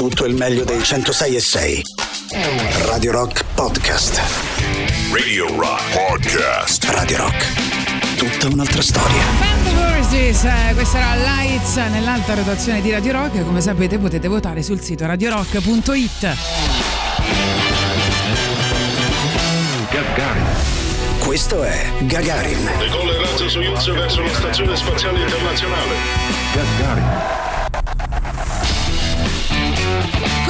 tutto il meglio dei 106 e 6. Radio Rock Podcast. Radio Rock Podcast. Radio Rock. Tutta un'altra storia. Versus, eh, questa era Lights nell'alta rotazione di Radio Rock. Come sapete potete votare sul sito radiorock.it. Questo è Gagarin. Decolla il razzo Soyuz verso la stazione spaziale internazionale.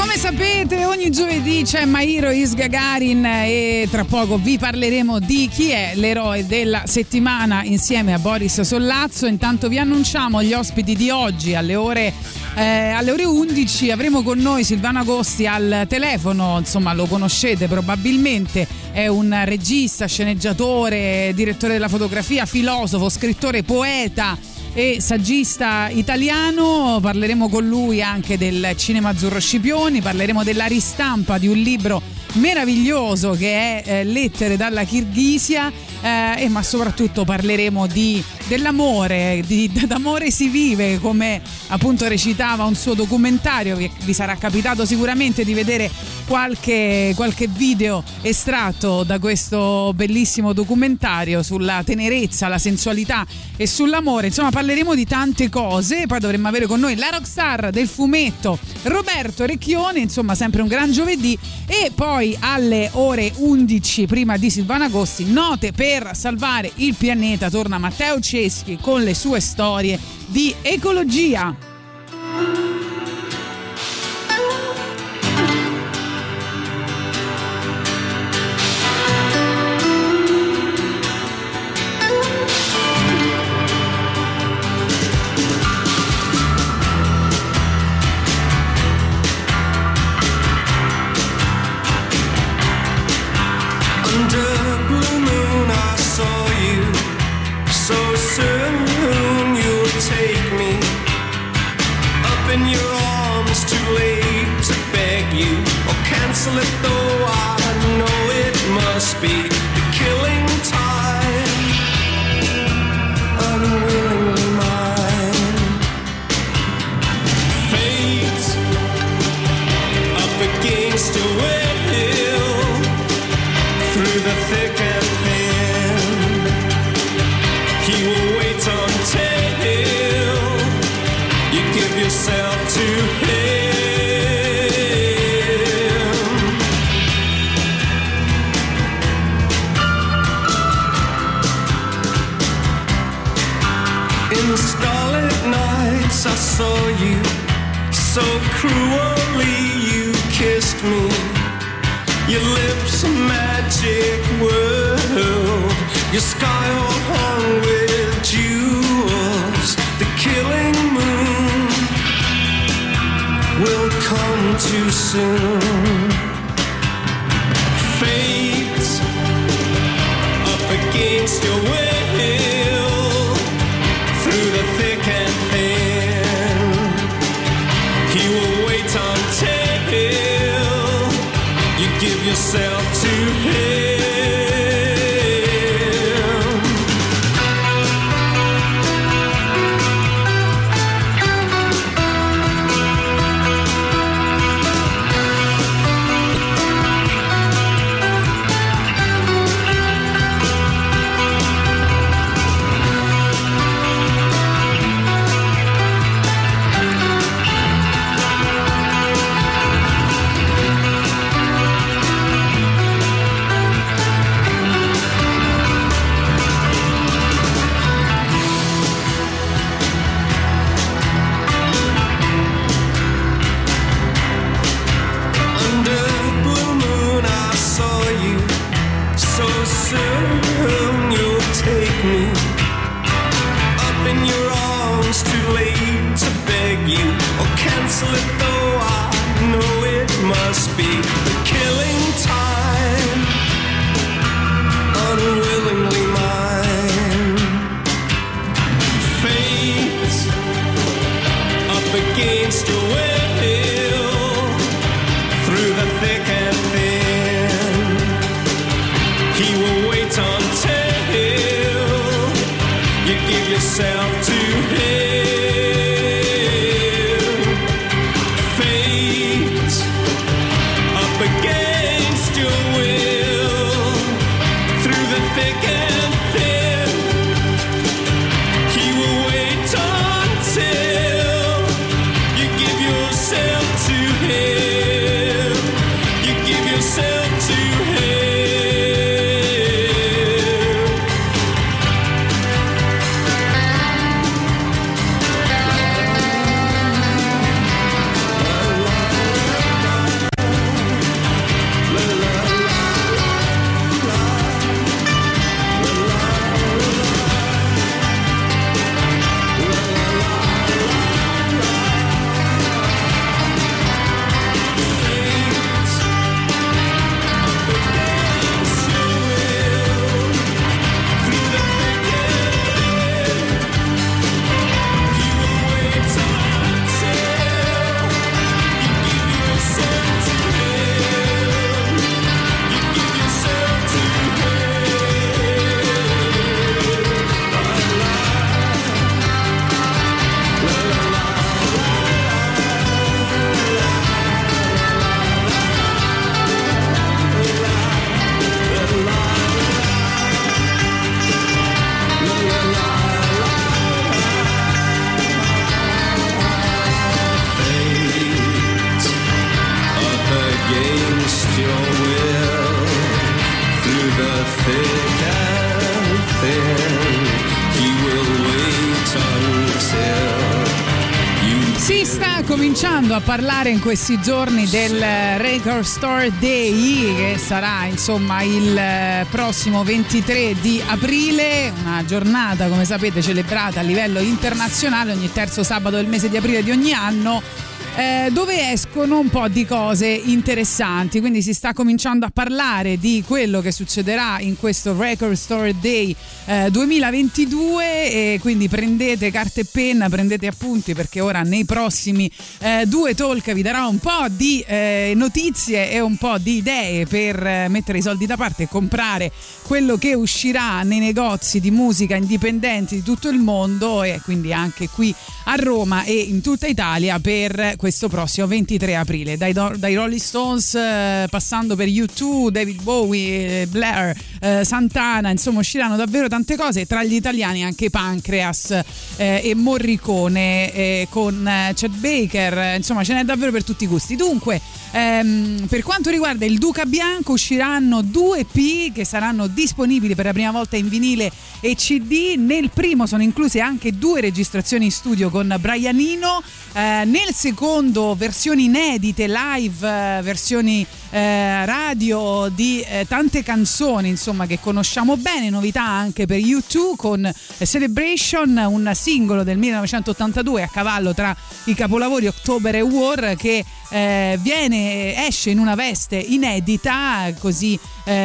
Come sapete, ogni giovedì c'è Mairo Is Gagarin e tra poco vi parleremo di chi è l'eroe della settimana insieme a Boris Sollazzo. Intanto vi annunciamo gli ospiti di oggi alle ore, eh, alle ore 11. Avremo con noi Silvano Agosti al telefono, insomma lo conoscete probabilmente, è un regista, sceneggiatore, direttore della fotografia, filosofo, scrittore, poeta e saggista italiano. Parleremo con lui anche del cinema azzurro Scipioni, parleremo della ristampa di un libro meraviglioso che è eh, Lettere dalla Kirghisia, eh, ma soprattutto parleremo di, dell'amore, di, d'amore si vive, come appunto recitava un suo documentario che vi sarà capitato sicuramente di vedere qualche, qualche video estratto da questo bellissimo documentario sulla tenerezza, la sensualità e sull'amore. Insomma, parleremo di tante cose. Poi dovremmo avere con noi la rockstar del fumetto Roberto Recchione, insomma, sempre un gran giovedì. E poi alle ore 11, prima di Silvana Agosti, note per salvare il pianeta. Torna Matteo Ceschi con le sue storie di ecologia. Or though I know it must be me. Your lips a magic world. Your sky all hung with jewels. The killing moon will come too soon. Fate up against your will. Yourself slip in questi giorni del Record Store Day che sarà insomma il prossimo 23 di aprile, una giornata come sapete celebrata a livello internazionale ogni terzo sabato del mese di aprile di ogni anno eh, dove escono un po' di cose interessanti. Quindi si sta cominciando a parlare di quello che succederà in questo Record Store Day eh, 2022 e quindi prendete carta e penna, prendete appunti perché ora nei prossimi eh, due talk vi darò un po' di eh, notizie e un po' di idee per eh, mettere i soldi da parte e comprare quello che uscirà nei negozi di musica indipendenti di tutto il mondo e quindi anche qui a Roma e in tutta Italia per questo prossimo 23 aprile. Dai, dai Rolling Stones eh, passando per U2, David Bowie, eh, Blair, eh, Santana, insomma usciranno davvero tante cose, tra gli italiani anche Pancreas eh, e Morricone eh, con eh, Chad Baker, insomma ce n'è davvero per tutti i gusti. Dunque, ehm, per quanto riguarda il Duca Bianco usciranno due P che saranno disponibili per la prima volta in vinile e CD. Nel primo sono incluse anche due registrazioni in studio con Brianino, nel secondo secondo versioni inedite, live, eh, versioni eh, radio di eh, tante canzoni insomma che conosciamo bene, novità anche per U2 con eh, Celebration, un singolo del 1982 a cavallo tra i capolavori October e War che eh, viene, esce in una veste inedita così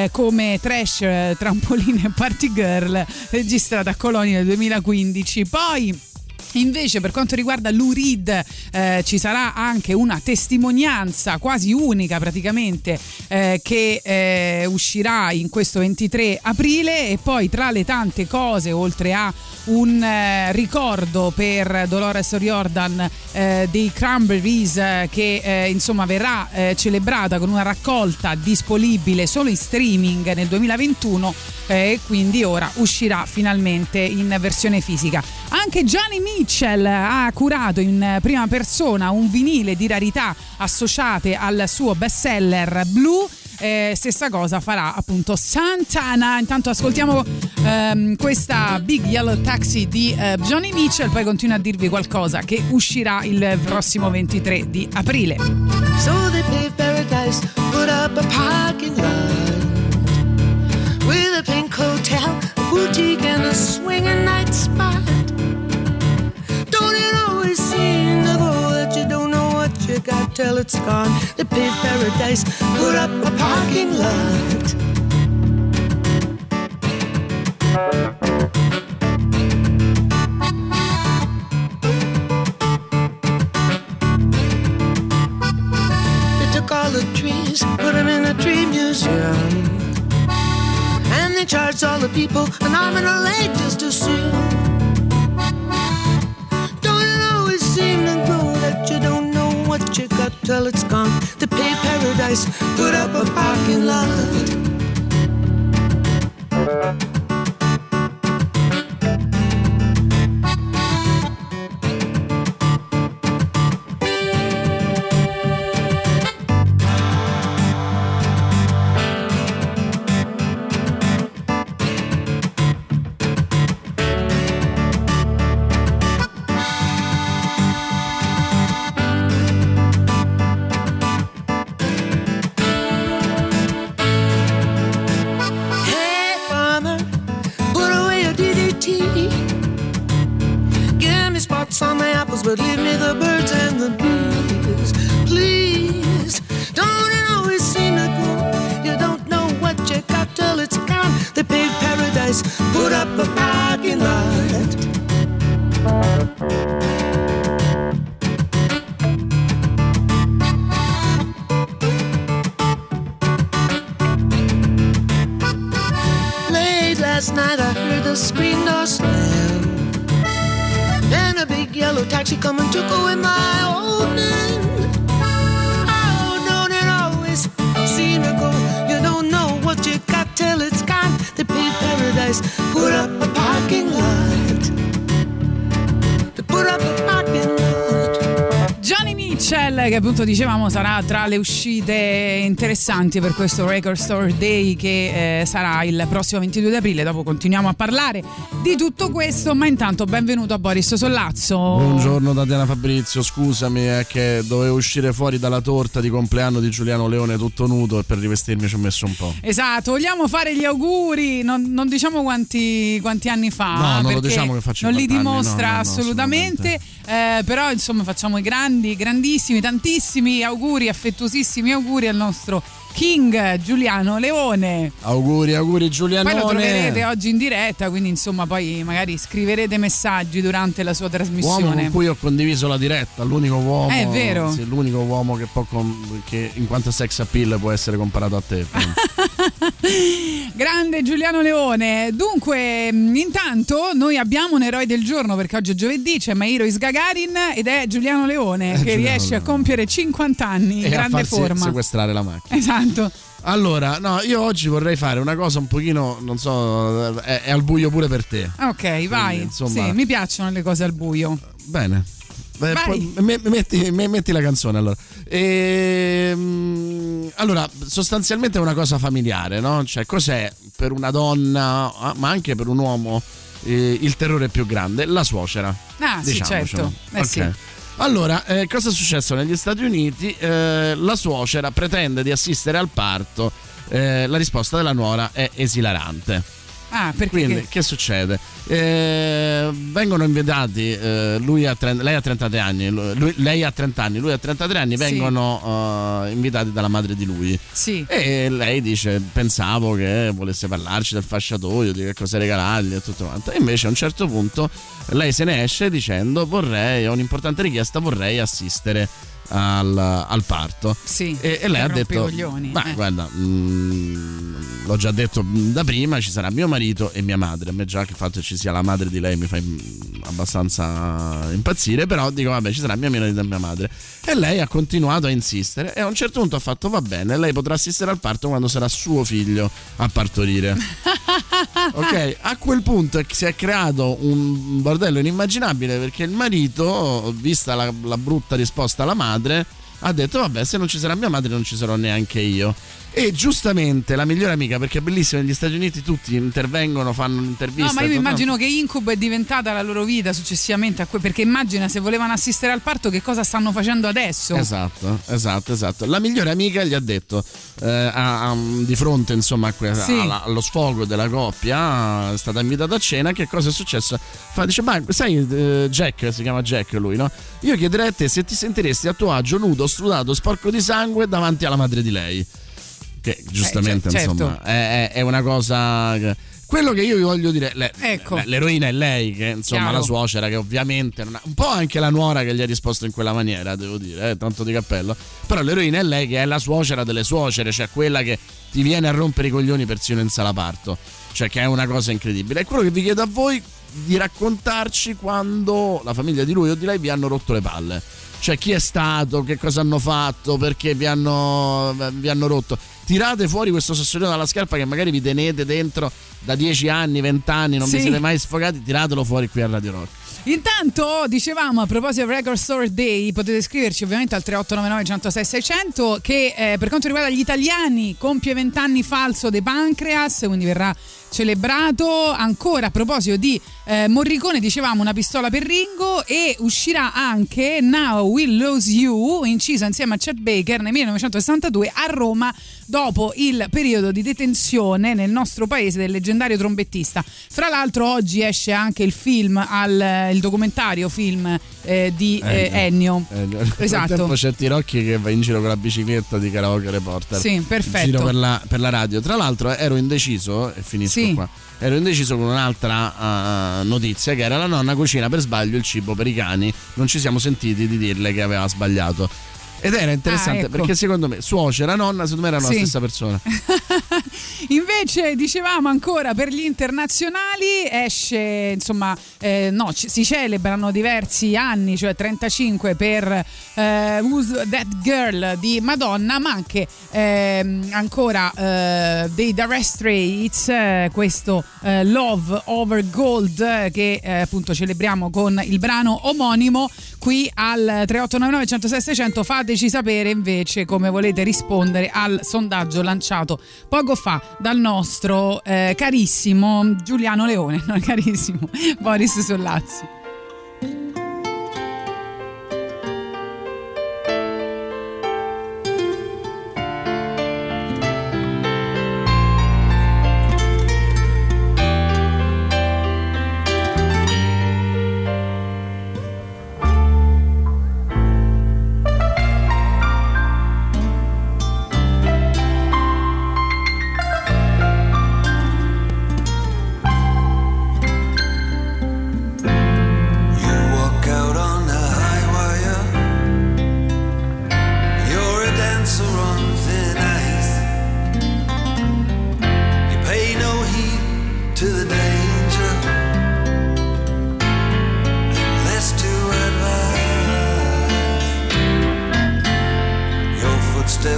come Trash, Trampoline e Party Girl registrata a Colonia nel 2015. Poi Invece per quanto riguarda l'URID eh, ci sarà anche una testimonianza quasi unica praticamente eh, che eh, uscirà in questo 23 aprile e poi tra le tante cose oltre a un eh, ricordo per Dolores O'Riordan eh, dei Cranberries eh, che insomma verrà celebrata con una raccolta disponibile solo in streaming nel 2021 e quindi ora uscirà finalmente in versione fisica. Anche Gianni Mitchell ha curato in prima persona un vinile di rarità associate al suo bestseller Blue. Eh, stessa cosa farà appunto Santana. Intanto ascoltiamo ehm, questa Big Yellow Taxi di eh, Johnny Mitchell, poi continuo a dirvi qualcosa che uscirà il prossimo 23 di aprile. So they paved paradise, put up a parking lot you got till it's gone. They paved paradise, put up a parking lot. They took all the trees, put them in a tree museum. And they charged all the people an arm and a leg just to see. Don't it always seem to go what you got till it's gone. To pay paradise, put up a parking lot. Appunto dicevamo sarà tra le uscite interessanti per questo Record Store Day che eh, sarà il prossimo 22 di aprile. Dopo continuiamo a parlare di tutto questo, ma intanto benvenuto a Boris Sollazzo. Buongiorno Tatiana Fabrizio, scusami è che dovevo uscire fuori dalla torta di compleanno di Giuliano Leone tutto nudo e per rivestirmi ci ho messo un po'. Esatto, vogliamo fare gli auguri, non, non diciamo quanti, quanti, anni fa, no, non diciamo non li anni, dimostra no, no, assolutamente, assolutamente. Eh, però insomma facciamo i grandi, grandissimi, tantissimi auguri, affettuosissimi auguri al nostro King Giuliano Leone. Auguri, auguri Giuliano. Poi lo troverete oggi in diretta, quindi insomma poi magari scriverete messaggi durante la sua trasmissione. Uomo con cui ho condiviso la diretta, l'unico uomo. È vero. Sì, l'unico uomo che, può com- che in quanto sex appeal può essere comparato a te. Grande Giuliano Leone. Dunque, intanto noi abbiamo un eroe del giorno perché oggi è giovedì, c'è Mairo Isgagarin ed è Giuliano Leone Eh, che Giuliano riesce Leone. a compiere 50 anni in e a grande farsi forma. sequestrare la macchina. Esatto. Allora, no, io oggi vorrei fare una cosa un pochino, non so, è, è al buio pure per te. Ok, vai. insomma- Sì, mi piacciono le cose al buio. Bene. Vai. poi me- metti, me- metti la canzone allora. Ehm, allora, sostanzialmente è una cosa familiare, no? Cioè, cos'è per una donna, ah, ma anche per un uomo, eh, il terrore più grande? La suocera. Ah, sì, certo. Eh, Ok. sì. Allora, eh, cosa è successo negli Stati Uniti? Eh, la suocera pretende di assistere al parto. eh, la risposta della nuora è esilarante. Ah, perché? Quindi, che succede? Eh, vengono invitati, eh, lui ha tre- lei ha 33 anni, lui- lei ha 30 anni, lui ha 33 anni, Sì. vengono eh, invitati dalla madre di lui. Sì. E lei dice: Pensavo che volesse parlarci del fasciatoio, di che cosa regalargli e tutto quanto. E invece a un certo punto lei se ne esce dicendo: Vorrei, ho un'importante richiesta, vorrei assistere al, al parto. Sì. E, e lei ha detto: coglioni, Ma eh. guarda, mm, l'ho già detto da prima: ci sarà mio marito e mia madre. A me già che il fatto che ci sia la madre di lei mi fa mm, abbastanza impazzire. Però dico: Vabbè, ci sarà mio marito e mia madre. E lei ha continuato a insistere. E a un certo punto ha fatto: Va bene, lei potrà assistere al parto quando sarà suo figlio a partorire. ok, a quel punto si è creato un bordello inimmaginabile perché il marito, vista la, la brutta risposta alla madre, ha detto vabbè se non ci sarà mia madre non ci sarò neanche io. E giustamente la migliore amica, perché è bellissimo, negli Stati Uniti tutti intervengono, fanno un'intervista. No, ma io mi no, no. immagino che incubo è diventata la loro vita successivamente a que- perché immagina se volevano assistere al parto che cosa stanno facendo adesso. Esatto, esatto, esatto. La migliore amica gli ha detto, eh, a- a- di fronte insomma que- Sì. alla- allo sfogo della coppia, è stata invitata a cena, che cosa è successo? Fa, dice, ma sai eh, Jack, si chiama Jack lui, no? Io chiederei a te se ti sentiresti a tuo agio, nudo, strudato, sporco di sangue davanti alla madre di lei. Che giustamente Eh, cer- certo. insomma è, è- una cosa... Quello che io vi voglio dire, le- Ecco. le- l'eroina è lei, che insomma Chiaro. la suocera, che ovviamente ha- un po' anche la nuora che gli ha risposto in quella maniera, devo dire, eh, tanto di cappello. Però l'eroina è lei che è la suocera delle suocere, cioè quella che ti viene a rompere i coglioni persino in sala parto. Cioè che è una cosa incredibile. È quello che vi chiedo a voi di raccontarci quando la famiglia di lui o di lei vi hanno rotto le palle. Cioè chi è stato, che cosa hanno fatto, perché vi hanno, vi hanno rotto. Tirate fuori questo sassolino dalla scarpa che magari vi tenete dentro da 10 anni, 20 anni, non Sì. vi siete mai sfogati, tiratelo fuori qui a Radio Rock. Intanto dicevamo a proposito del Record Store Day, potete scriverci ovviamente al 3899 106 600 che eh, per quanto riguarda gli italiani compie 20 anni falso De Pancreas, quindi verrà celebrato. Ancora a proposito di eh, Morricone, dicevamo una pistola per Ringo e uscirà anche Now Will Lose You, incisa insieme a Chet Baker nel 1962 a Roma dopo il periodo di detenzione nel nostro paese del leggendario trombettista. Fra l'altro oggi esce anche il film, al, il documentario film eh, di eh, Ennio. Nel Esatto. frattempo c'è Tirocchi che va in giro con la bicicletta di Karaoke Reporter. Sì, perfetto. Giro per la, per la radio. Tra l'altro ero indeciso, e finisco Sì. qua. Ero indeciso con un'altra eh, notizia che era la nonna cucina per sbaglio il cibo per i cani. Non ci siamo sentiti di dirle che aveva sbagliato. Ed era interessante Ah, ecco. perché secondo me suocera, nonna, secondo me erano Sì. la stessa persona. Invece dicevamo ancora per gli internazionali esce, insomma, eh, no, ci- si celebrano diversi anni, cioè 35 per eh, Who's That Girl di Madonna, ma anche ehm, ancora eh, dei Dire Straits, eh, questo eh, Love Over Gold eh, che appunto celebriamo con il brano omonimo. Qui al 3899 106 600 fateci sapere invece come volete rispondere al sondaggio lanciato poco fa dal nostro eh, carissimo Giuliano Leone, no, carissimo Boris Sollazzi.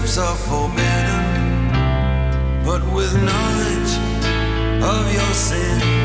Footsteps are forbidden, but with knowledge of your sin.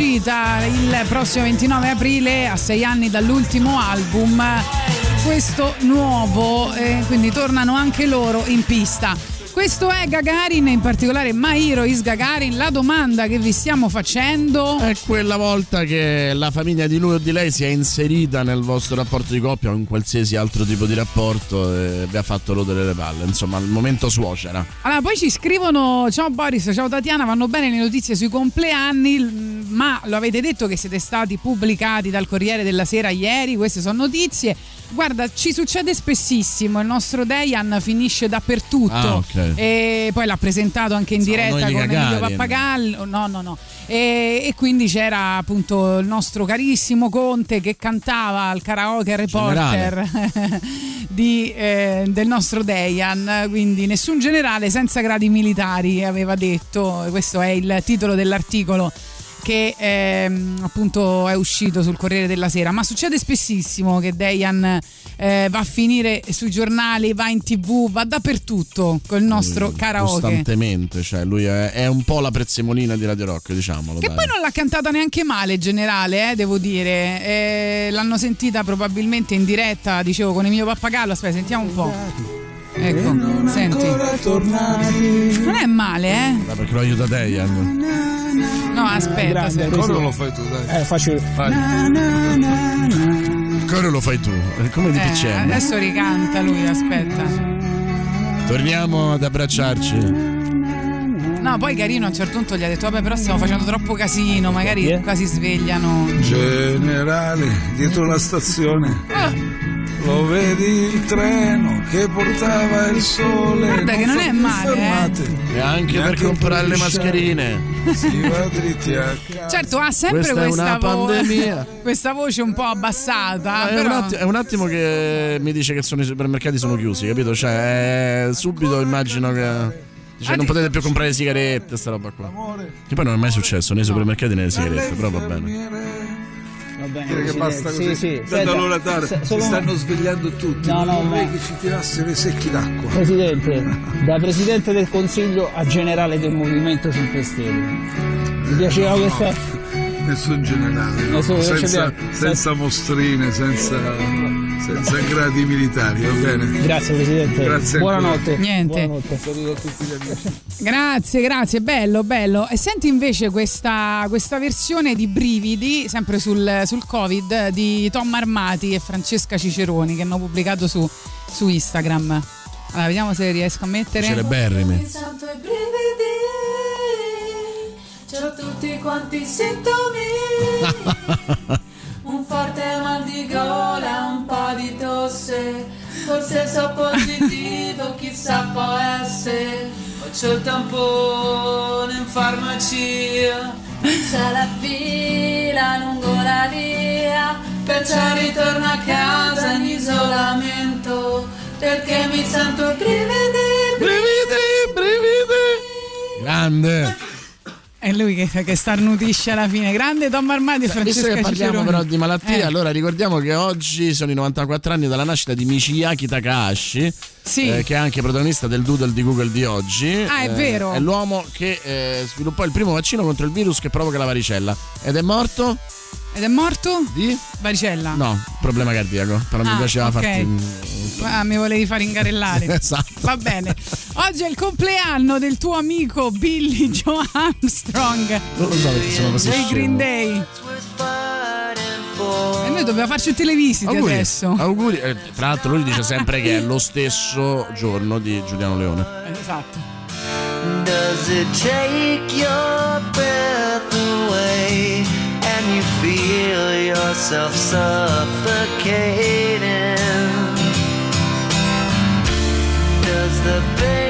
Uscita il prossimo 29 aprile a sei anni dall'ultimo album questo nuovo eh, quindi tornano anche loro in pista questo è Gagarin in particolare Mairo is Gagarin la domanda che vi stiamo facendo È quella volta che la famiglia di lui o di lei si è inserita nel vostro rapporto di coppia o in qualsiasi altro tipo di rapporto e vi ha fatto rodere le palle. Insomma, il momento suocera. Allora, poi ci scrivono: Ciao Boris, ciao Tatiana, vanno bene le notizie sui compleanni, ma lo avete detto che siete stati pubblicati dal Corriere della Sera ieri. Queste sono notizie. Guarda, ci succede spessissimo. Il nostro Dejan finisce dappertutto. Ah, ok. E poi l'ha presentato anche in diretta con Emilio Gagarin. Pappagallo. No, no, no. E, e quindi c'era appunto il nostro carissimo Conte che cantava al karaoke reporter di, eh, del nostro Dejan. Quindi nessun generale senza gradi militari aveva detto. Questo è il titolo dell'articolo che ehm, appunto è uscito sul Corriere della Sera. Ma succede spessissimo che Dejan eh, va a finire sui giornali, va in tv, va dappertutto col nostro karaoke. Costantemente, cioè lui è, è un po' la prezzemolina di Radio Rock, diciamolo. Che dai. poi non l'ha cantata neanche male, generale, eh, devo dire. Eh, l'hanno sentita probabilmente in diretta, dicevo, con Emilio Pappagallo. Aspetta, sentiamo un po'. Ecco, senti. Non è male, eh? Dai, perché lo aiuta Dejan. No, aspetta. aspetta. Cosa lo fai tu, dai? Eh, faccio. Il coro lo fai tu, è come di Eh, PCM. adesso ricanta lui, aspetta. Torniamo ad abbracciarci. No, poi Carino a un certo punto gli ha detto, vabbè, però stiamo facendo troppo casino, magari Eh? quasi svegliano. Generale, dietro la stazione. Ah, Lo vedi il treno che portava il sole. Guarda che non fa è male, eh. fermate. E anche per comprare le mascherine. Si va dritti a casa. Certo, ha sempre Questa questa, vo- questa voce un po' abbassata. è, un però- atti- è un attimo che mi dice che sono i supermercati sono chiusi, capito? Cioè, eh, subito immagino che. Dice, Ah, non potete più comprare le sigarette, sta roba qua. Che poi non è mai successo nei supermercati né nelle sigarette, però va bene. Va bene, Dire che basta Sì, così. sì. Tanto Senta, allora tardi, se- si solo- stanno svegliando tutti. No, non no, vorrei ma- che ci tirasse dei secchi d'acqua. Presidente, da Presidente del Consiglio a Generale del Movimento 5 Stelle. Mi piaceva questa... Nessun generale, no? Nessun- senza- senza mostrine, senza, senza gradi militari, va bene? Grazie Presidente. Grazie Buonanotte. Niente. Buonanotte. Saluto a tutti gli amici. Grazie, grazie, bello, bello. E senti invece questa, questa versione di Brividi, sempre sul, sul Covid, di Tom Armati e Francesca Ciceroni che hanno pubblicato su, su Instagram. Allora, vediamo se riesco a mettere. Celeberrime. Sento i brividi, c'ho tutti quanti i sintomi. Un forte mal di gola, un po' di tosse. Forse so positivo, chissà può essere. Faccio il tampone in farmacia. C'è la fila lungo la via. Perciò ritorno a casa in isolamento. Perché mi sento brividi, Brividi, brividi. Grande. È lui che, che starnutisce alla fine. Grande Tom Armati e Visto Francesca che parliamo Ciceroni. però di malattie, Eh. allora ricordiamo che oggi sono i 94 anni dalla nascita di Michiyaki Takahashi, Sì. eh, che è anche protagonista del doodle di Google di oggi. Ah, è Eh, vero. È l'uomo che eh, sviluppò il primo vaccino contro il virus che provoca la varicella. Ed è morto Ed è morto? di... Varicella. No, problema cardiaco. Però mi Ah, piaceva ok. farti... Ah, mi volevi far ingarellare. Esatto. Va bene. Oggi è il compleanno del tuo amico Billy Joe Armstrong Non lo so perché sono così dei Green. Day. E noi dobbiamo farci tutte le visite Auguri, adesso. auguri. Eh, tra l'altro lui dice sempre che è lo stesso giorno di Giuliano Leone. Esatto. Does it take your breath away and you feel yourself suffocating? Does the pain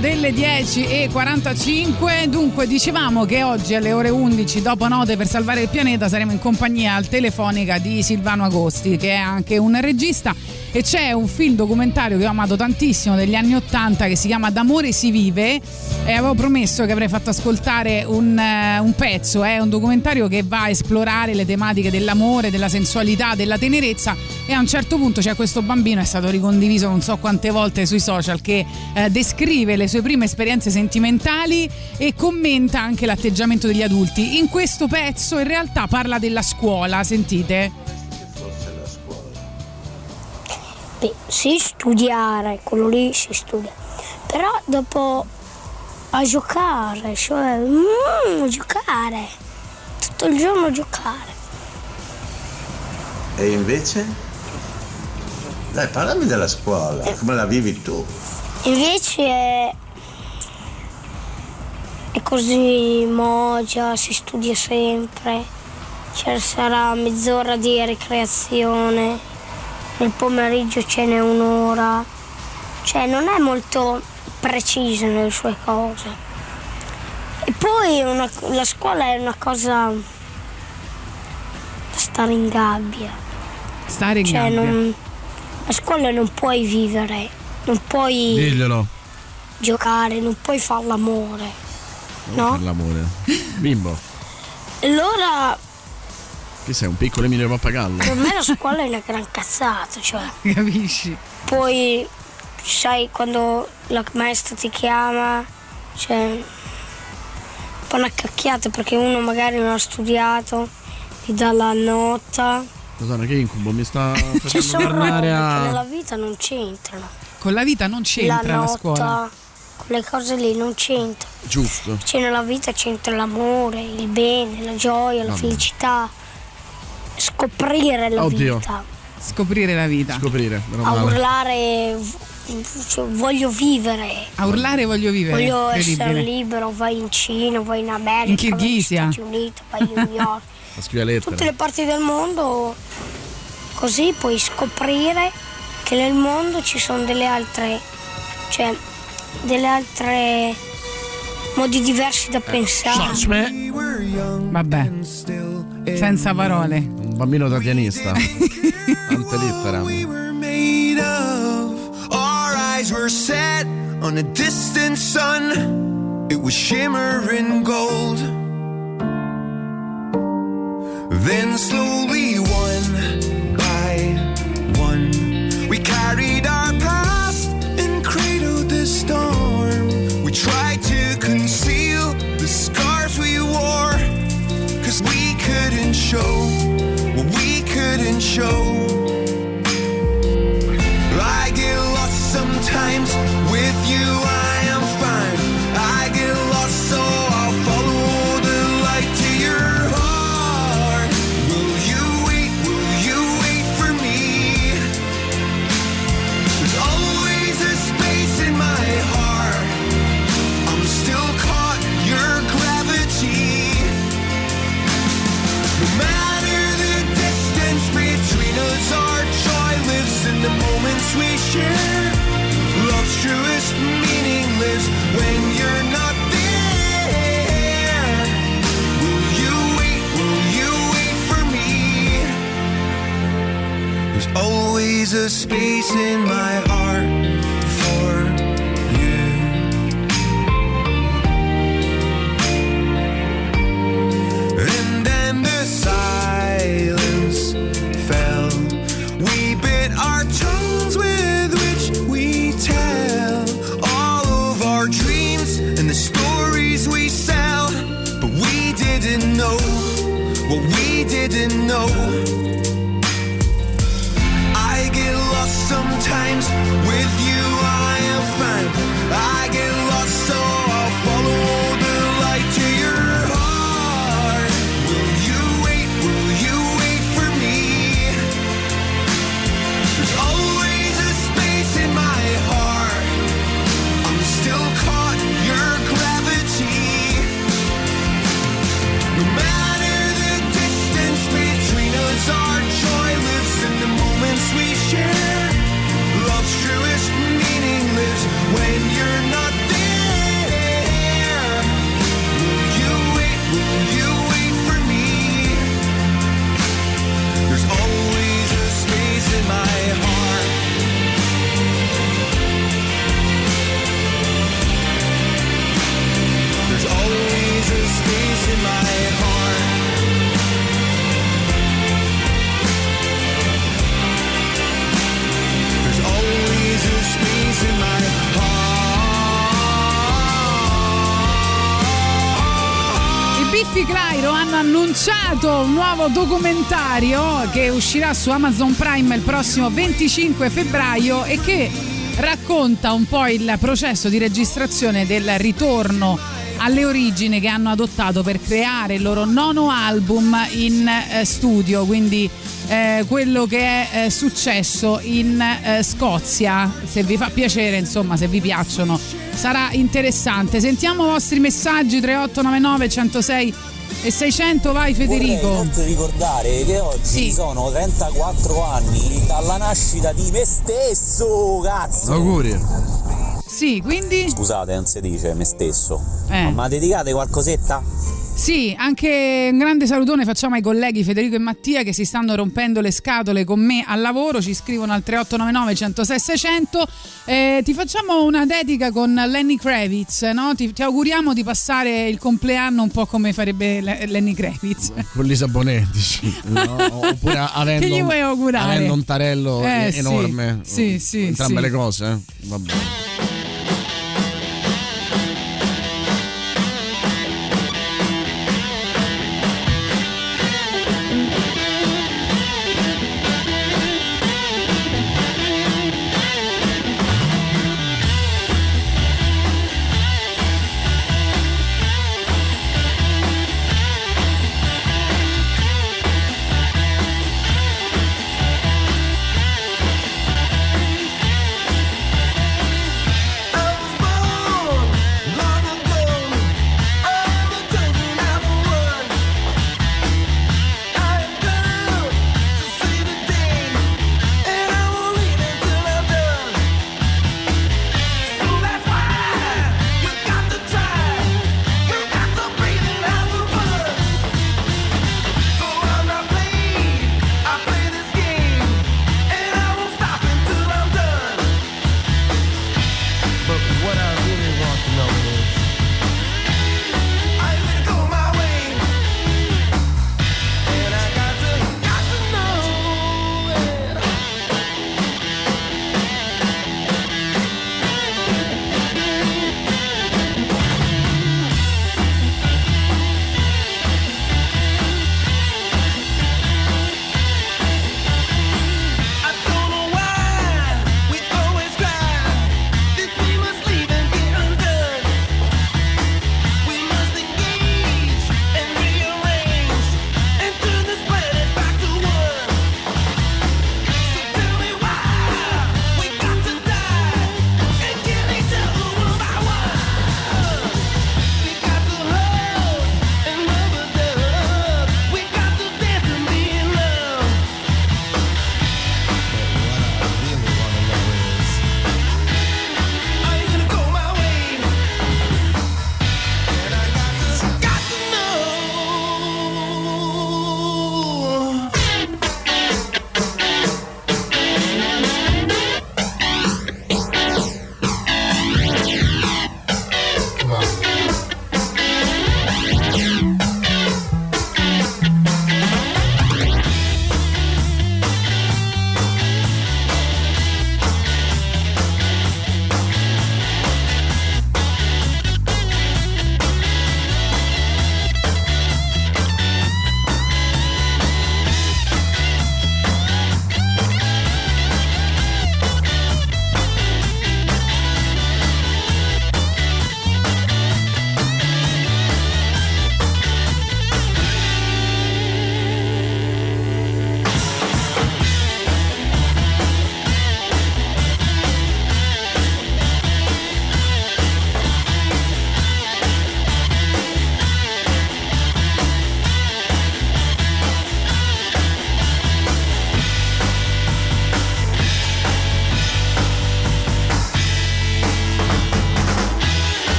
delle 10 e 45. Dunque, dicevamo che oggi alle ore 11, dopo note per salvare il pianeta, saremo in compagnia al telefonica di Silvano Agosti, che è anche un regista. E c'è un film documentario che ho amato tantissimo degli anni 80 che si chiama D'amore si vive e avevo promesso che avrei fatto ascoltare un, eh, un pezzo, è un documentario che va a esplorare le tematiche dell'amore, della sensualità, della tenerezza. E a un certo punto c'è questo bambino, è stato ricondiviso non so quante volte sui social, che eh, descrive le sue prime esperienze sentimentali e commenta anche l'atteggiamento degli adulti. In questo pezzo in realtà parla della scuola, sentite? Beh, sì, studiare, quello lì si studia. Però dopo a giocare, cioè mm, giocare, tutto il giorno giocare. E invece? Dai, parlami della scuola, come la vivi tu? Invece è, è così mogia, si studia sempre, ci sarà mezz'ora di ricreazione, nel pomeriggio ce n'è un'ora, cioè non è molto preciso nelle sue cose. E poi una- la scuola è una cosa da stare in gabbia. Stare in Cioè, gabbia. non- a scuola non puoi vivere, non puoi Diglielo. giocare, non puoi fare l'amore. No? Per l'amore. Bimbo, Allora che sei un piccolo Emilio Pappagallo? per me la scuola è una gran cazzata, cioè. Capisci? Poi sai quando la maestra ti chiama, cioè un po' una cacchiata perché uno magari non ha studiato, ti dà la nota. Madonna, che incubo, mi sta facendo tornare a. nella vita non c'entrano. Con la vita non c'entra la la, nota, scuola. quelle cose lì non c'entrano. Giusto. Cioè nella vita c'entra l'amore, il bene, la gioia, la Vabbè. felicità. Scoprire la Oddio. vita. Scoprire la vita. Scoprire, A male. urlare cioè, voglio vivere. A urlare voglio vivere. Voglio essere libero, vai in Cina, vai in America, In vai negli Kirghisia. Stati Uniti, vai a New York, A scrivere lettere. tutte le parti del mondo. Così puoi scoprire che nel mondo ci sono delle altre, cioè delle altre modi diversi Eh, da pensare. Vabbè. Senza parole. Un bambino tatianista. Ante litteram. Eyes were set on a distant sun. It was shimmering gold. Then slowly, one by one, we carried our past and cradled the storm. We tried to conceal the scars we wore. Cause we couldn't show what we couldn't show. Always a space in my heart for you. And then the silence fell. We bit our tongues with which we tell all of our dreams and the stories we sell. But we didn't know what we didn't know. Annunciato un nuovo documentario che uscirà su Amazon Prime il prossimo 25 febbraio e che racconta un po' il processo di registrazione del ritorno alle origini che hanno adottato per creare il loro nono album in eh, studio, quindi eh, quello che è eh, successo in eh, Scozia. Se vi fa piacere, insomma, se vi piacciono, sarà interessante. Sentiamo i vostri messaggi 3899 106 e 600, vai Federico. Vorrei inoltre ricordare che oggi Sì. sono 34 anni dalla nascita di me stesso, cazzo! Auguri. Sì, quindi? Scusate, non si dice me stesso. Eh. Ma dedicate qualcosetta? Sì, anche un grande salutone facciamo ai colleghi Federico e Mattia che si stanno rompendo le scatole con me al lavoro, ci scrivono al 3899 106 600. Eh, ti facciamo una dedica con Lenny Kravitz, no? ti, ti auguriamo di passare il compleanno un po' come farebbe Le- Lenny Kravitz. Con Lisa Bonetti, no? oppure avendo, Che gli vuoi augurare? avendo un tarello Eh, enorme. Sì, sì, Entrambe sì. le cose, eh? Vabbè.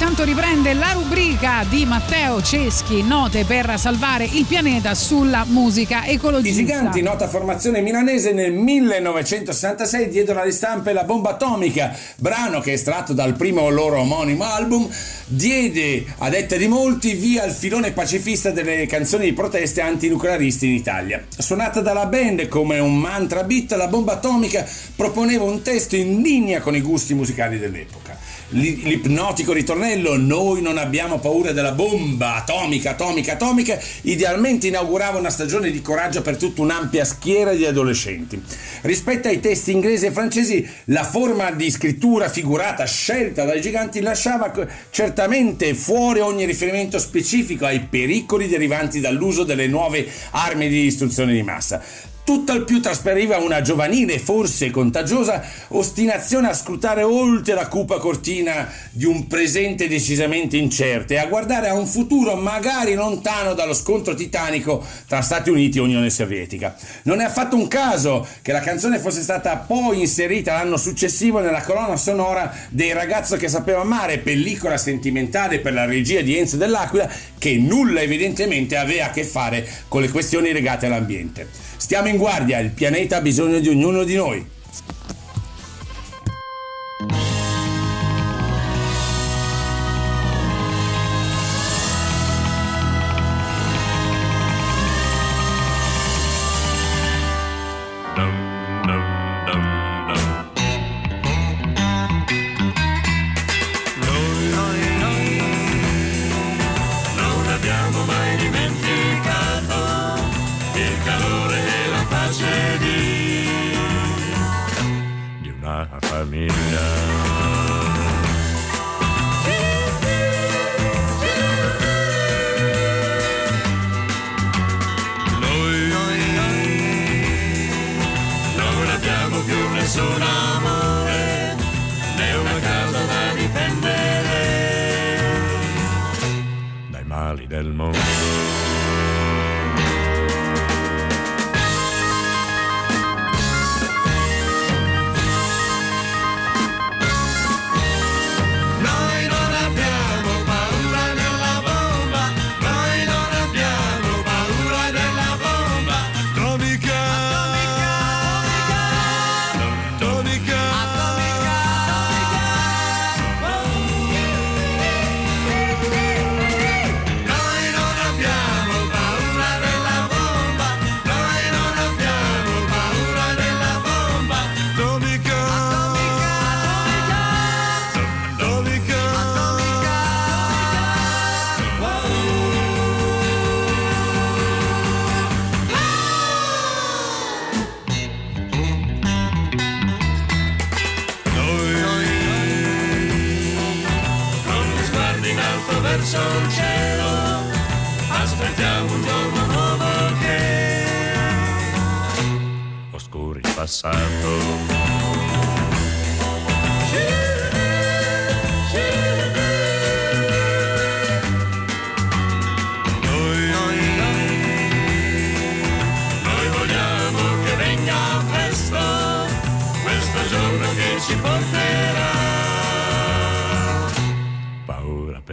Intanto riprende la rubrica di Matteo Ceschi, note per salvare il pianeta sulla musica I ecologista. giganti, nota formazione milanese, nel 1966 diedero alle stampe La bomba atomica, brano che estratto dal primo loro omonimo album, diede, a detta di molti, via al filone pacifista delle canzoni di proteste antinuclearisti in Italia. Suonata dalla band come un mantra beat, La bomba atomica proponeva un testo in linea con i gusti musicali dell'epoca. Li- li- ipnotico ritornello Noi non abbiamo paura della bomba atomica, atomica, atomica, idealmente inaugurava una stagione di coraggio per tutta un'ampia schiera di adolescenti. Rispetto ai testi inglesi e francesi, la forma di scrittura figurata scelta dai giganti lasciava certamente fuori ogni riferimento specifico ai pericoli derivanti dall'uso delle nuove armi di distruzione di massa. Tutt'al più traspariva una giovanile, forse contagiosa, ostinazione a scrutare oltre la cupa cortina di un presente decisamente incerto e a guardare a un futuro magari lontano dallo scontro titanico tra Stati Uniti e Unione Sovietica. Non è affatto un caso che la canzone fosse stata poi inserita l'anno successivo nella colonna sonora dei Ragazzo che sapeva amare, pellicola sentimentale per la regia di Enzo dell'Aquila, che nulla evidentemente aveva a che fare con le questioni legate all'ambiente. Stiamo in guardia, il pianeta ha bisogno di ognuno di noi.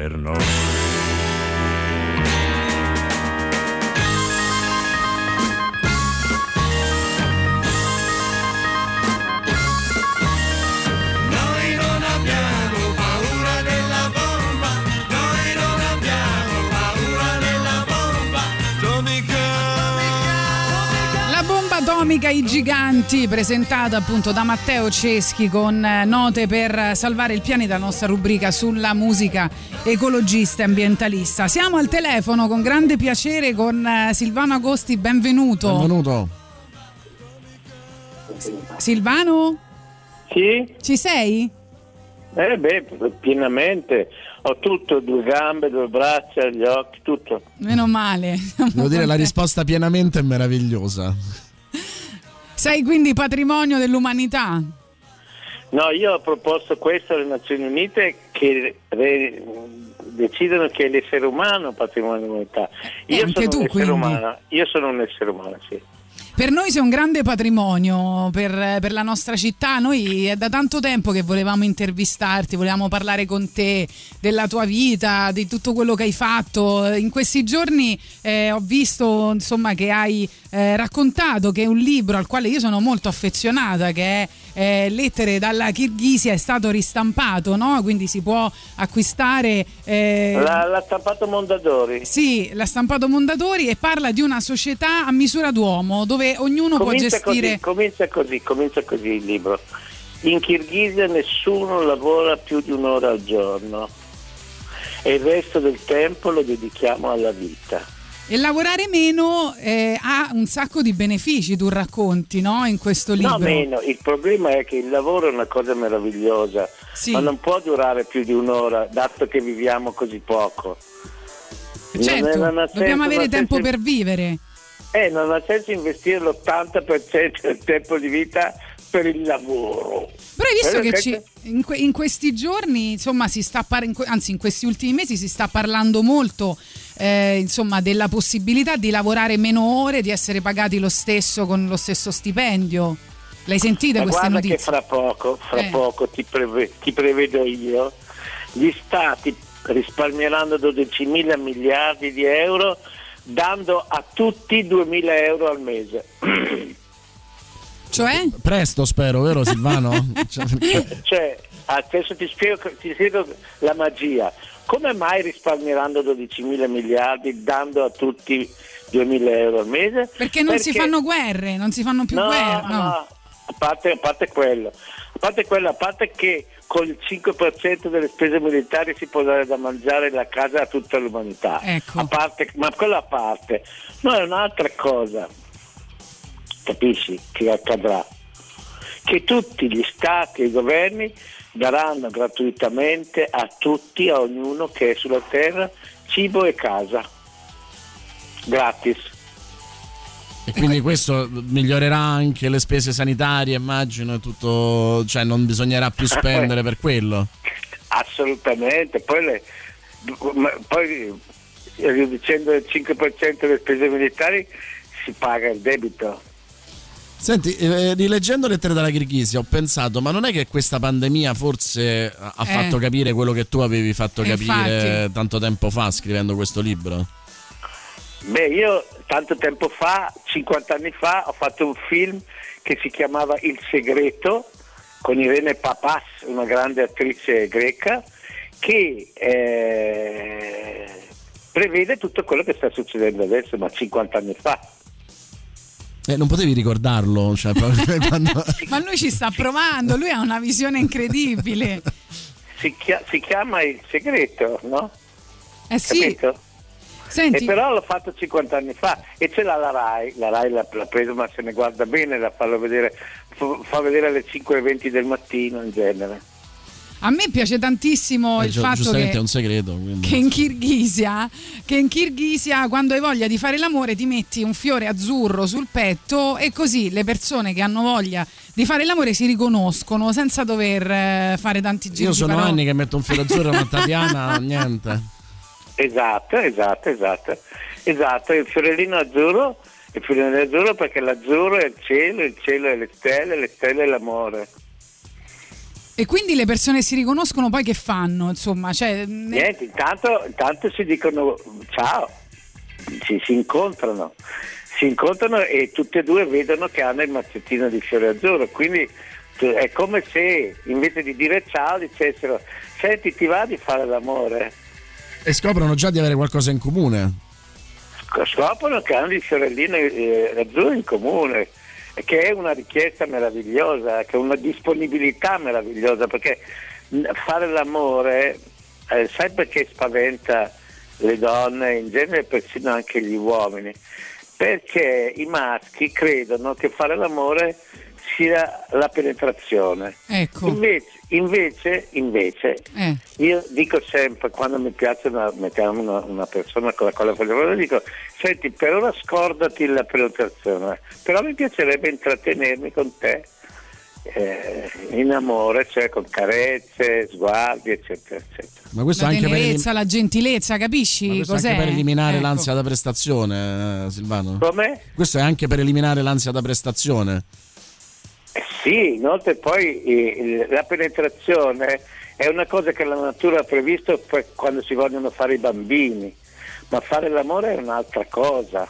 Paura atomica I Giganti, presentata appunto da Matteo Ceschi con eh, note per salvare il pianeta, nostra rubrica sulla musica ecologista e ambientalista. Siamo al telefono con grande piacere con eh, Silvano Agosti, benvenuto. Benvenuto. Silvano? Sì? Ci sei? Eh beh, pienamente. Ho tutto, due gambe, due braccia, gli occhi, tutto. Meno male. Devo dire, la risposta pienamente è meravigliosa. Sei quindi patrimonio dell'umanità? No, io ho proposto questo alle Nazioni Unite che re- decidono che è l'essere umano patrimonio dell'umanità. Io Eh, anche sono tu, un essere quindi. umano, io sono un essere umano, sì. Per noi sei un grande patrimonio per, per la nostra città. Noi è da tanto tempo che volevamo intervistarti, volevamo parlare con te della tua vita, di tutto quello che hai fatto. In questi giorni eh, ho visto insomma, che hai eh, raccontato che un libro al quale io sono molto affezionata, che è eh, Lettere dalla Kirghisia, è stato ristampato, no? quindi si può acquistare. eh, L'ha, l'ha stampato Mondadori. sì, l'ha stampato Mondadori e parla di una società a misura d'uomo dove ognuno Comincia può gestire. così, comincia così, comincia così il libro. In Kirghizia nessuno lavora più di un'ora al giorno e il resto del tempo lo dedichiamo alla vita. E lavorare meno eh, ha un sacco di benefici, tu racconti, no? In questo libro. No, meno. Il problema è che il lavoro è una cosa meravigliosa, Sì. ma non può durare più di un'ora, dato che viviamo così poco. Certo, dobbiamo avere tempo per vivere. Eh, non ha senso investire l'80% del tempo di vita per il lavoro. Però hai visto che ci- in, que- in questi giorni, insomma, si sta par- in que- anzi in questi ultimi mesi si sta parlando molto eh, insomma, della possibilità di lavorare meno ore, di essere pagati lo stesso con lo stesso stipendio. L'hai sentite Ma queste guarda notizie? che fra poco, fra Eh. poco ti, preve- ti prevedo io, gli stati risparmieranno 12 mila miliardi di euro dando a tutti 2.000 euro al mese. Cioè? Presto spero, vero Silvano? Cioè, cioè, adesso ti spiego, ti spiego la magia. Come mai risparmieranno 12 mila miliardi dando a tutti 2.000 euro al mese? Perché non si fanno guerre, non si fanno più No, guerre. no, a parte, a parte quello, a parte quello, a parte che con il 5% delle spese militari si può dare da mangiare la casa a tutta l'umanità. Ecco. A parte, ma quello a parte. No, è un'altra cosa, capisci, che accadrà? Che tutti gli stati e i governi daranno gratuitamente a tutti, a ognuno che è sulla terra, cibo e casa. Gratis. E quindi questo migliorerà anche le spese sanitarie, immagino, e tutto, cioè non bisognerà più spendere per quello. Assolutamente, poi, le- poi eh, riducendo il 5% delle spese militari si paga il debito. Senti, eh, rileggendo lettere dalla Kirghizia ho pensato, ma non è che questa pandemia forse ha Eh. fatto capire quello che tu avevi fatto Eh, capire infatti. tanto tempo fa scrivendo questo libro? Beh, io tanto tempo fa, 50 anni fa, ho fatto un film che si chiamava Il segreto con Irene Papas, una grande attrice greca, che eh, prevede tutto quello che sta succedendo adesso, ma 50 anni fa. Eh, non potevi ricordarlo, cioè, quando- Ma lui ci sta provando, lui ha una visione incredibile. Si, chia- si chiama Il segreto, no? Eh sì. Capito? Senti. E però l'ho fatto 50 anni fa e ce l'ha la RAI, la RAI l'ha, l'ha preso ma se ne guarda bene, la farlo vedere, fa, vedere alle 5.20 del mattino in genere. A me piace tantissimo Eh, il giu- fatto che è un segreto. quindi. che in Kirghisia, che in Kirghisia quando hai voglia di fare l'amore ti metti un fiore azzurro sul petto e così le persone che hanno voglia di fare l'amore si riconoscono senza dover eh, fare tanti giri Io sono anni che metto un filo azzurro ma Tatiana niente. Esatto, esatto, esatto. Esatto, il fiorellino azzurro, il fiorellino azzurro perché l'azzurro è il cielo, il cielo è le stelle, le stelle è l'amore. E quindi le persone si riconoscono poi che fanno, insomma, cioè, ne- Niente, intanto, intanto si dicono ciao, si, si incontrano, si incontrano e tutte e due vedono che hanno il mazzettino di fiore azzurro, quindi è come se invece di dire ciao dicessero senti ti va di fare l'amore? E scoprono già di avere qualcosa in comune. Scoprono che hanno il fiorellino eh, azzurro in comune, che è una richiesta meravigliosa, che è una disponibilità meravigliosa, perché mh, fare l'amore, eh, sai perché spaventa le donne, in genere persino anche gli uomini? Perché i maschi credono che fare l'amore sia la penetrazione. Ecco. Invece, invece, invece Eh. io dico sempre, quando mi piace una, mettiamo una, una persona con la quale voglio parlare, dico, senti, per ora scordati la penetrazione, però mi piacerebbe intrattenermi con te eh, in amore, cioè con carezze, sguardi, eccetera, eccetera. Ma questo la anche per, elim- tenerezza, la gentilezza, capisci ma questo cos'è? anche per eliminare Ecco. l'ansia da prestazione, eh, Silvano. Come? Questo è anche per eliminare l'ansia da prestazione. Sì, inoltre poi eh, la penetrazione è una cosa che la natura ha previsto per quando si vogliono fare i bambini, ma fare l'amore è un'altra cosa.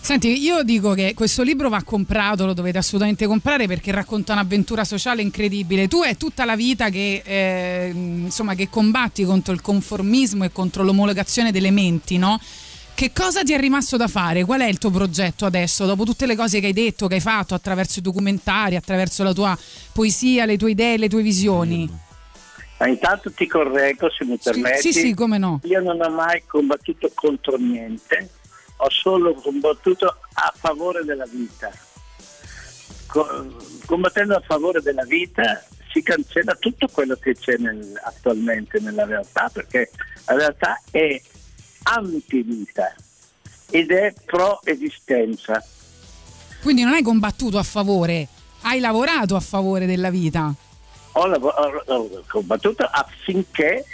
Senti, io dico che questo libro va comprato, lo dovete assolutamente comprare perché racconta un'avventura sociale incredibile. Tu è tutta la vita che, eh, insomma, che combatti contro il conformismo e contro l'omologazione delle menti, no? Che cosa ti è rimasto da fare? Qual è il tuo progetto adesso? Dopo tutte le cose che hai detto, che hai fatto attraverso i documentari, attraverso la tua poesia, le tue idee, le tue visioni? Ma intanto ti correggo se mi permetti. sì, sì, come no. Io non ho mai combattuto contro niente, ho solo combattuto a favore della vita. Co- combattendo a favore della vita si cancella tutto quello che c'è nel- attualmente nella realtà, perché la realtà è antivita ed è pro esistenza. Quindi non hai combattuto a favore, hai lavorato a favore della vita. Ho, lav- ho- ho combattuto affinché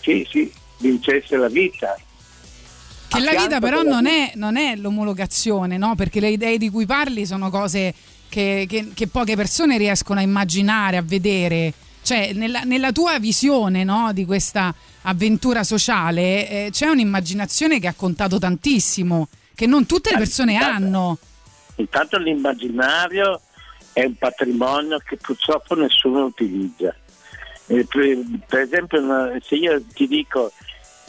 sì, vincesse la vita. Che la vita però non è, non è l'omologazione, no? Perché le idee di cui parli sono cose che, che- che poche persone riescono a immaginare, a vedere. Cioè, nella, nella tua visione no, di questa avventura sociale eh, c'è un'immaginazione che ha contato tantissimo, che non tutte le persone hanno. Intanto l'immaginario è un patrimonio che purtroppo nessuno utilizza. Eh, per, per esempio, se io ti dico,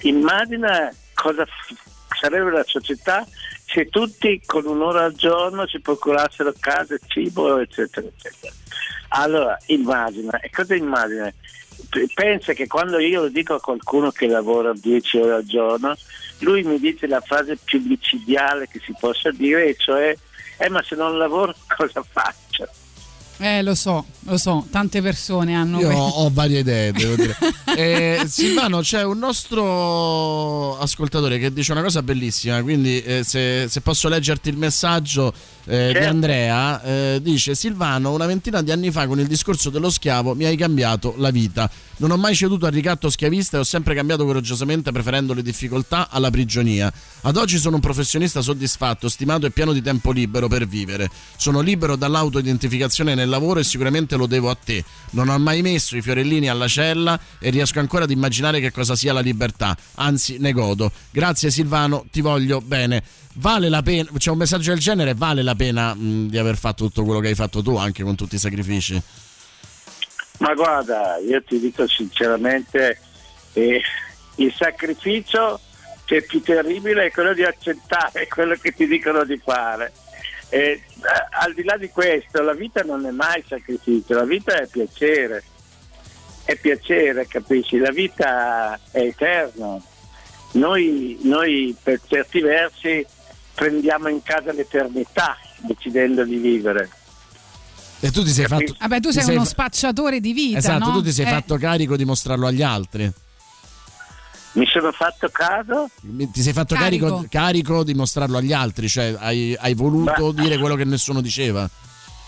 immagina cosa f- sarebbe la società se tutti con un'ora al giorno si procurassero casa, cibo, eccetera, eccetera. Allora, immagina, e cosa immagina? Pensa che quando io lo dico a qualcuno che lavora 10 ore al giorno, lui mi dice la frase più micidiale che si possa dire, e cioè, eh ma se non lavoro cosa faccio? Eh, lo so, lo so, tante persone hanno... Io ho, varie idee, devo dire. Eh, Silvano, c'è un nostro ascoltatore che dice una cosa bellissima, quindi eh, se, se posso leggerti il messaggio eh, di Certo. Andrea, eh, dice Silvano, una ventina di anni fa con il discorso dello schiavo mi hai cambiato la vita. Non ho mai ceduto al ricatto schiavista e ho sempre cambiato coraggiosamente preferendo le difficoltà alla prigionia. Ad oggi sono un professionista soddisfatto, stimato e pieno di tempo libero per vivere. Sono libero dall'autoidentificazione nel lavoro e sicuramente lo devo a te. Non ho mai messo i fiorellini alla cella e riesco ancora ad immaginare che cosa sia la libertà. Anzi, ne godo. Grazie Silvano, ti voglio bene. Vale la pena, c'è un messaggio del genere, vale la pena mh, di aver fatto tutto quello che hai fatto tu, anche con tutti i sacrifici. Ma guarda, io ti dico sinceramente, eh, il sacrificio che è più terribile è quello di accettare quello che ti dicono di fare. Eh, eh, al di là di questo, la vita non è mai sacrificio, la vita è piacere, è piacere, capisci? La vita è eterna. Noi, noi per certi versi prendiamo in casa l'eternità decidendo di vivere. E tu ti sei fatto. Vabbè, tu ti sei uno spacciatore di vita, Esatto, no? tu ti sei Eh, fatto carico di mostrarlo agli altri. Mi sono fatto caso? Ti sei fatto carico, Carico. carico di mostrarlo agli altri, cioè hai, hai voluto Ma- dire quello che nessuno diceva.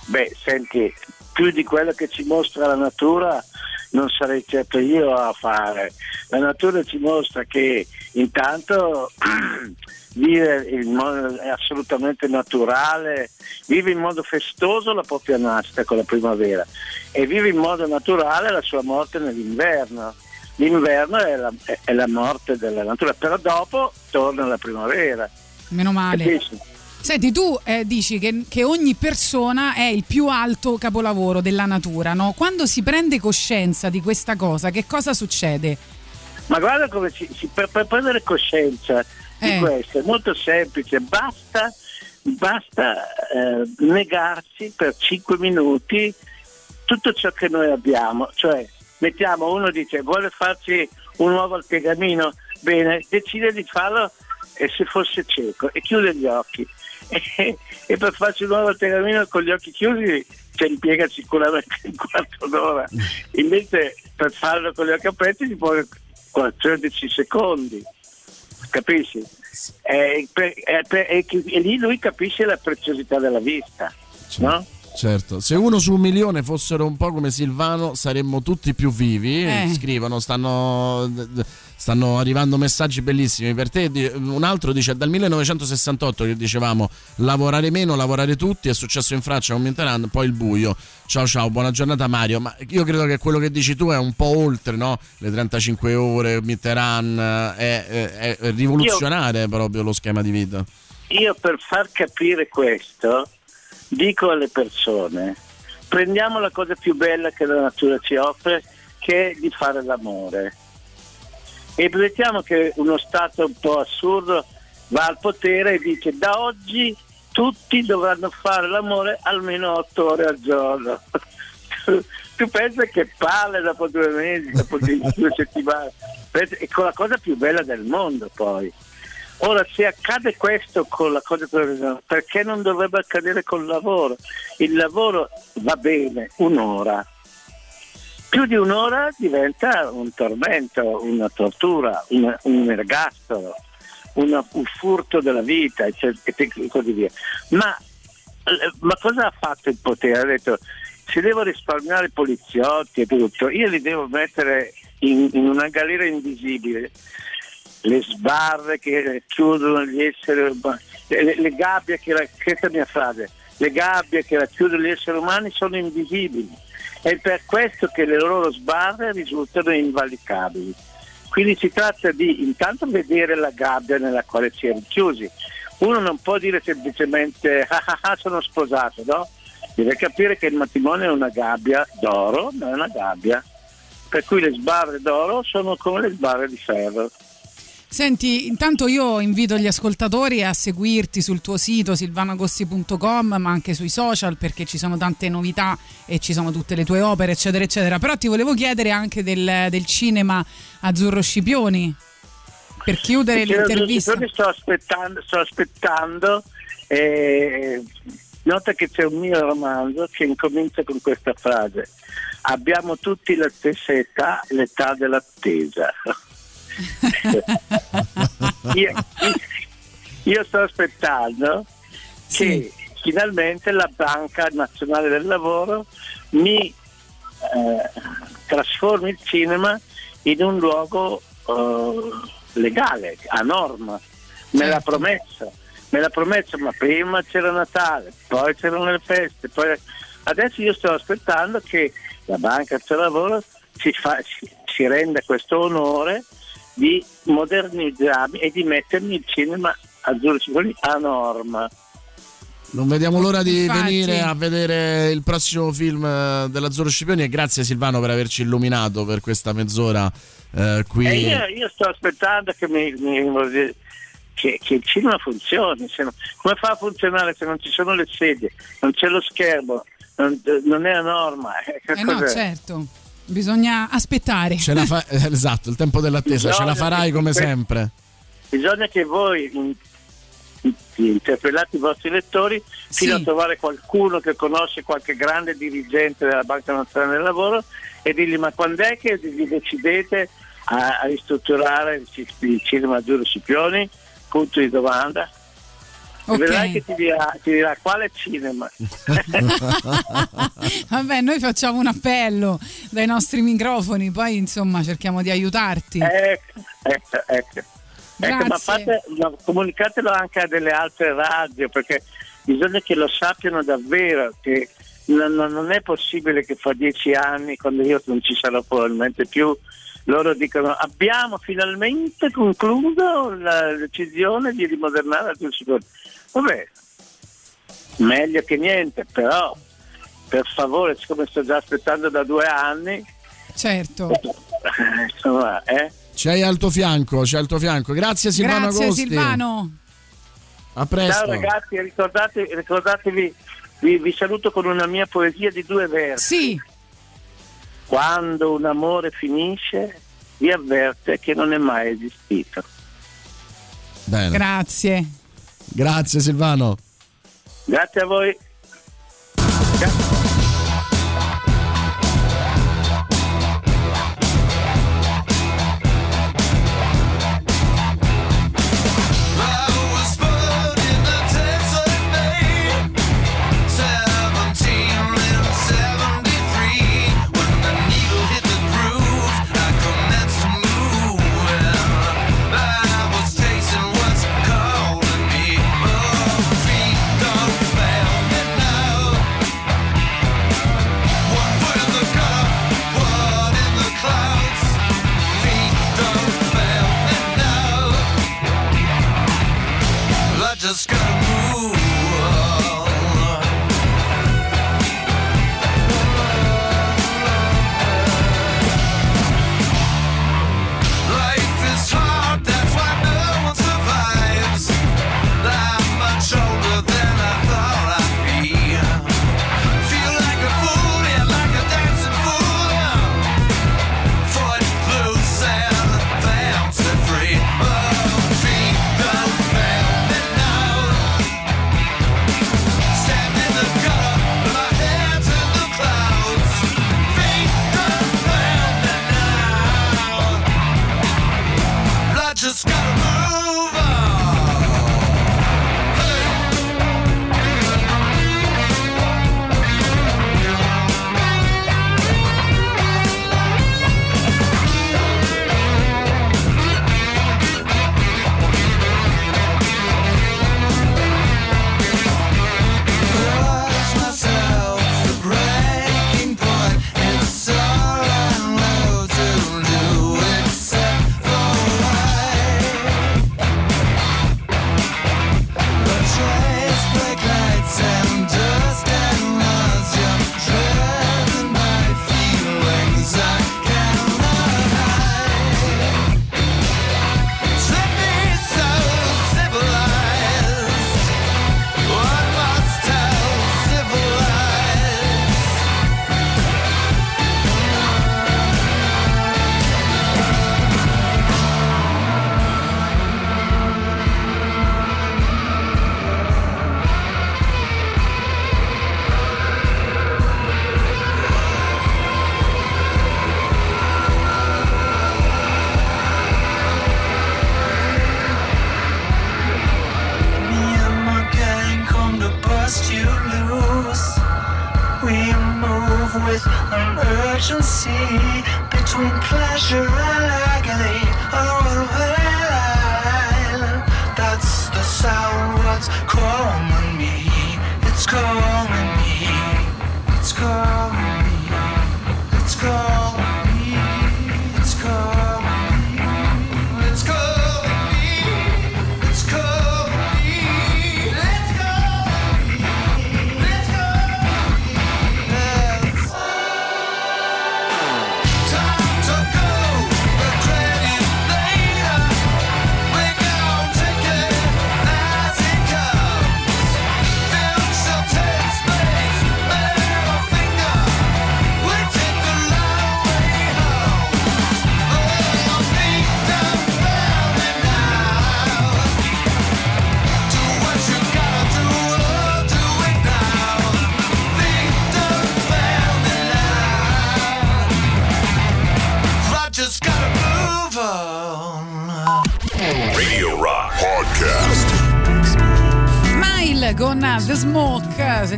Beh, senti, più di quello che ci mostra la natura non sarei certo io a fare. La natura ci mostra che intanto vive in modo assolutamente naturale, vive in modo festoso la propria nascita con la primavera e vive in modo naturale la sua morte nell'inverno. L'inverno è la, è- la morte della natura, però dopo torna la primavera. Meno male. Capisci? Senti, tu eh, dici che, che ogni persona è il più alto capolavoro della natura, no? Quando si prende coscienza di questa cosa, che cosa succede? Ma guarda come si, si- per, per prendere coscienza di Eh. questo è molto semplice, basta, basta eh, negarsi per 5 minuti tutto ciò che noi abbiamo, cioè mettiamo uno dice vuole farci un uovo al piegamino, bene, decide di farlo e se fosse cieco e chiude gli occhi. E, e per farci un uovo al piegamino con gli occhi chiusi ci impiega sicuramente un quarto d'ora, invece per farlo con gli occhi aperti ci vuole 14 secondi, capisci? E, per- e per- e chi- e lì lui capisce la preziosità della vista, no? Certo, se uno su un milione fossero un po' come Silvano saremmo tutti più vivi. Eh. Scrivono, stanno, stanno arrivando messaggi bellissimi per te. Un altro dice dal 1968 che dicevamo lavorare meno, lavorare tutti, è successo in Francia con Mitterrand, poi il buio. Ciao ciao, buona giornata Mario. Ma io credo che quello che dici tu è un po' oltre, no? Le 35 ore, Mitterrand, è, è- è rivoluzionare proprio lo schema di vita. Io per far capire questo dico alle persone, prendiamo la cosa più bella che la natura ci offre, che è di fare l'amore. E mettiamo che uno stato un po' assurdo va al potere e dice da oggi tutti dovranno fare l'amore almeno otto ore al giorno. tu pensi che palle dopo due mesi, dopo due settimane, è con la cosa più bella del mondo poi. Ora, se accade questo con la cosa perché non dovrebbe accadere col lavoro? Il lavoro va bene un'ora, più di un'ora diventa un tormento, una tortura, un, un ergastolo, una- un furto della vita e così via. Ma, eh, ma cosa ha fatto il potere? Ha detto se devo risparmiare poliziotti e tutto, io li devo mettere in, in una galera invisibile. Le sbarre che chiudono gli esseri umani, le, le gabbie che, frase, le gabbie che racchiudono gli esseri umani sono invisibili. È per questo che le loro sbarre risultano invalicabili. Quindi si tratta di intanto vedere la gabbia nella quale si è rinchiusi. Uno non può dire semplicemente ah ah ah sono sposato, no? Deve capire che il matrimonio è una gabbia d'oro, non è una gabbia. Per cui le sbarre d'oro sono come le sbarre di ferro. Senti, intanto io invito gli ascoltatori a seguirti sul tuo sito silvanagosti.com ma anche sui social perché ci sono tante novità e ci sono tutte le tue opere eccetera eccetera. Però ti volevo chiedere anche del, del cinema Azzurro Scipioni per chiudere Perché l'intervista. io Sto aspettando, sto aspettando eh, nota che c'è un mio romanzo che incomincia con questa frase. Abbiamo tutti la stessa età, l'età dell'attesa. io, io sto aspettando che finalmente la Banca Nazionale del Lavoro mi eh, trasformi il cinema in un luogo eh, legale, a norma. Me l'ha promesso, me l'ha promesso, ma prima c'era Natale, poi c'erano le feste, poi... adesso io sto aspettando che la Banca del Lavoro si, fa- si- si renda questo onore di modernizzarmi e di mettermi il cinema azzurro Cipollini a norma. Non vediamo l'ora di Infatti. venire a vedere il prossimo film eh, dell'Azzurro Scipioni e grazie Silvano per averci illuminato per questa mezz'ora eh, qui. E io, io sto aspettando che, mi- mi- che- che il cinema funzioni. se no- come fa a funzionare se non ci sono le sedie, non c'è lo schermo, non, non è a norma? Eh, Eh no, certo. Bisogna aspettare. Ce la fa- eh, esatto, il tempo dell'attesa, ce la Bisogna farai che- come sempre. Bisogna che voi in- in- interpellate i vostri lettori fino a trovare qualcuno che conosce qualche grande dirigente della Banca Nazionale del Lavoro e dirgli ma quando è che vi decidete a, a ristrutturare il, il cinema Azzurro Scipioni? Punto di domanda. E Ok. Vedrai che ti dirà, ti dirà quale cinema. Vabbè, noi facciamo un appello dai nostri microfoni, poi insomma cerchiamo di aiutarti. Ecco, ecco, ecco. Ecco, ma, fate, ma comunicatelo anche a delle altre radio perché bisogna che lo sappiano davvero che non, non- è possibile che fra dieci anni, quando io non ci sarò probabilmente più, loro dicono abbiamo finalmente concluso la decisione di rimodernare la Giustizione. Vabbè, meglio che niente, però per favore, siccome sto già aspettando da due anni, Certo. insomma, eh? Ci hai al tuo fianco, ci hai al tuo fianco. Grazie Silvano Grazie Agosti. Silvano. A presto. Ciao ragazzi, ricordate- ricordatevi, vi, vi saluto con una mia poesia di due versi. Sì. Quando un amore finisce, vi avverte che non è mai esistito. Bene. Grazie. Grazie Silvano. Grazie a voi. Calling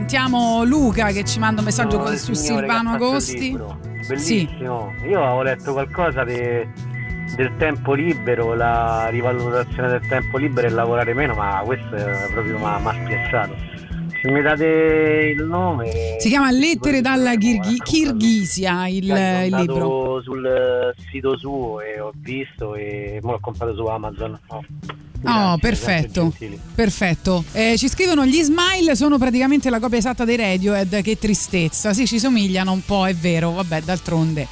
Sentiamo Luca che ci manda un messaggio il su Silvano Agosti. libro. Sì. Bellissimo. Io avevo letto qualcosa de- del tempo libero, la rivalutazione del tempo libero e lavorare meno, ma questo è proprio mi ha spiazzato. Se mi date il nome. Si chiama Lettere dalla Kirghi- Kirghisia il, il libro. sul sito suo e ho visto e l'ho comprato su Amazon. Oh, Oh, grazie, perfetto. Perfetto. Eh, ci scrivono gli smile sono praticamente la copia esatta dei Radiohead. Che tristezza. Sì, ci somigliano un po', è vero. Vabbè, d'altronde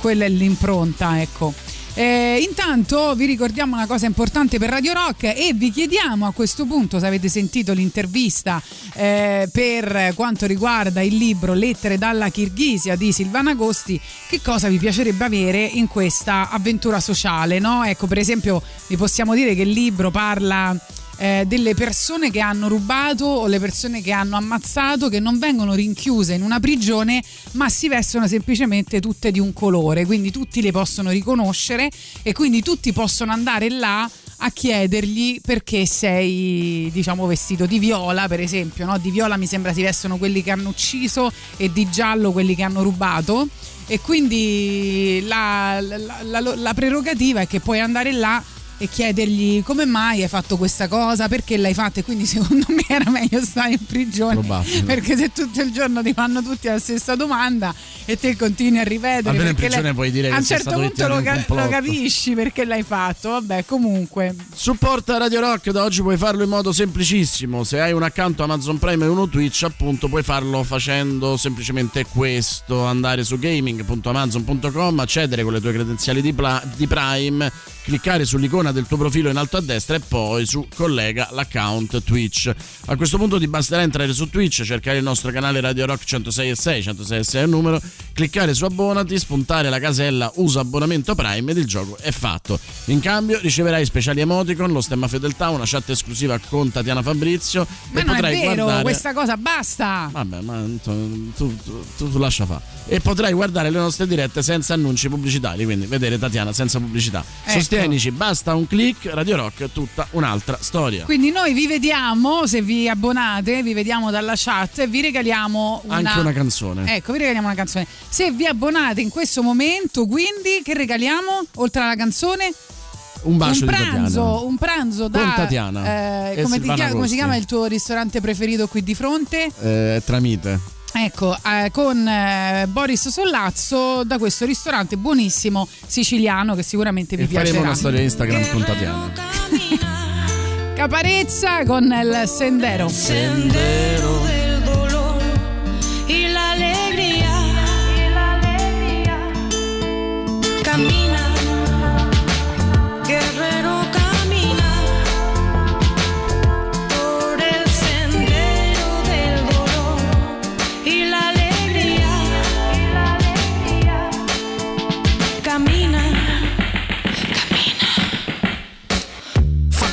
quella è l'impronta, ecco. Eh, intanto vi ricordiamo una cosa importante per Radio Rock e vi chiediamo a questo punto se avete sentito l'intervista eh, per quanto riguarda il libro Lettere dalla Kirghisia di Silvana Agosti, che cosa vi piacerebbe avere in questa avventura sociale, no? Ecco, per esempio, vi possiamo dire che il libro parla eh, delle persone che hanno rubato o le persone che hanno ammazzato che non vengono rinchiuse in una prigione ma si vestono semplicemente tutte di un colore quindi tutti le possono riconoscere e quindi tutti possono andare là a chiedergli perché sei diciamo vestito di viola per esempio no? di viola mi sembra si vestono quelli che hanno ucciso e di giallo quelli che hanno rubato e quindi la, la- la- la prerogativa è che puoi andare là e chiedergli come mai hai fatto questa cosa, perché l'hai fatta? E quindi secondo me era meglio stare in prigione Probabile. perché se tutto il giorno ti fanno tutti la stessa domanda e te continui a ripetere Almeno in prigione lei- puoi dire a un certo punto lo, ca- lo capisci perché l'hai fatto. Vabbè comunque. Supporta Radio Rock da oggi puoi farlo in modo semplicissimo. Se hai un account Amazon Prime e uno Twitch, appunto, puoi farlo facendo semplicemente questo: andare su gaming.amazon.com, accedere con le tue credenziali di, Pla- di Prime, cliccare sull'icona del tuo profilo in alto a destra e poi su collega l'account Twitch. A questo punto ti basterà entrare su Twitch, cercare il nostro canale Radio Rock 106 e 6, 106 e 6 è il numero, cliccare su abbonati, spuntare la casella usa abbonamento Prime ed il gioco è fatto. In cambio riceverai speciali emoticon, lo stemma fedeltà, una chat esclusiva con Tatiana Fabrizio ma e non è potrai vero guardare questa cosa basta Vabbè, ma tu, tu- tu- tu- tu lascia fa. E potrai guardare le nostre dirette senza annunci pubblicitari, quindi vedere Tatiana senza pubblicità. Ecco. Sostienici, basta un click, Radio Rock è tutta un'altra storia. quindi noi vi vediamo se vi abbonate vi vediamo dalla chat e vi regaliamo una, Anche una canzone. Ecco, vi regaliamo una canzone. Se vi abbonate in questo momento, quindi che regaliamo oltre alla canzone? Un bacio un pranzo, un pranzo da Con Tatiana eh, come, ti Silvana chia- come si chiama il tuo ristorante preferito qui di fronte? Eh, tramite. Ecco, eh, con eh, Boris Sollazzo da questo ristorante buonissimo siciliano che sicuramente vi E faremo piacerà. una storia Instagram con Tatiana. Caparezza con il Sendero. Sendero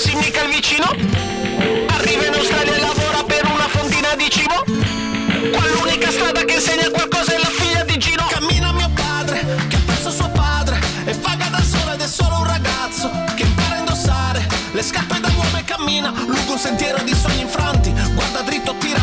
si mica il vicino? Arriva in Australia e lavora per una fontina di cibo? Qua strada che insegna qualcosa è la figlia di Gino. Cammina mio padre che ha perso suo padre E vaga da solo ed è solo un ragazzo Che impara a indossare le scarpe da uomo e cammina Lungo un sentiero di sogni infranti. Guarda dritto, tira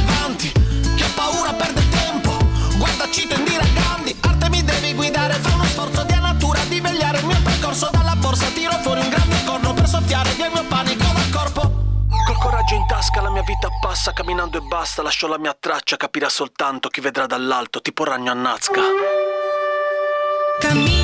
vita passa Camminando e basta Lascio la mia traccia Capirà soltanto chi vedrà dall'alto Tipo ragno a Nazca. Camina,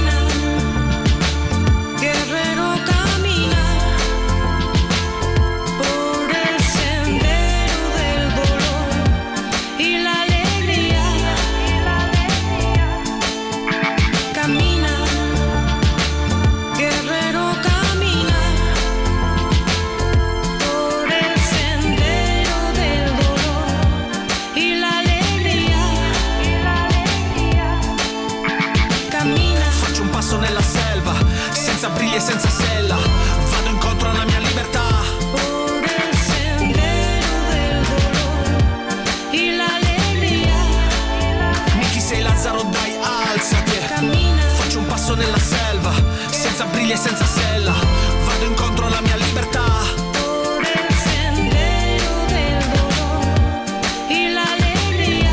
briglie e senza sella Vado incontro alla mia libertà Por el sendero del dolor y la alegría.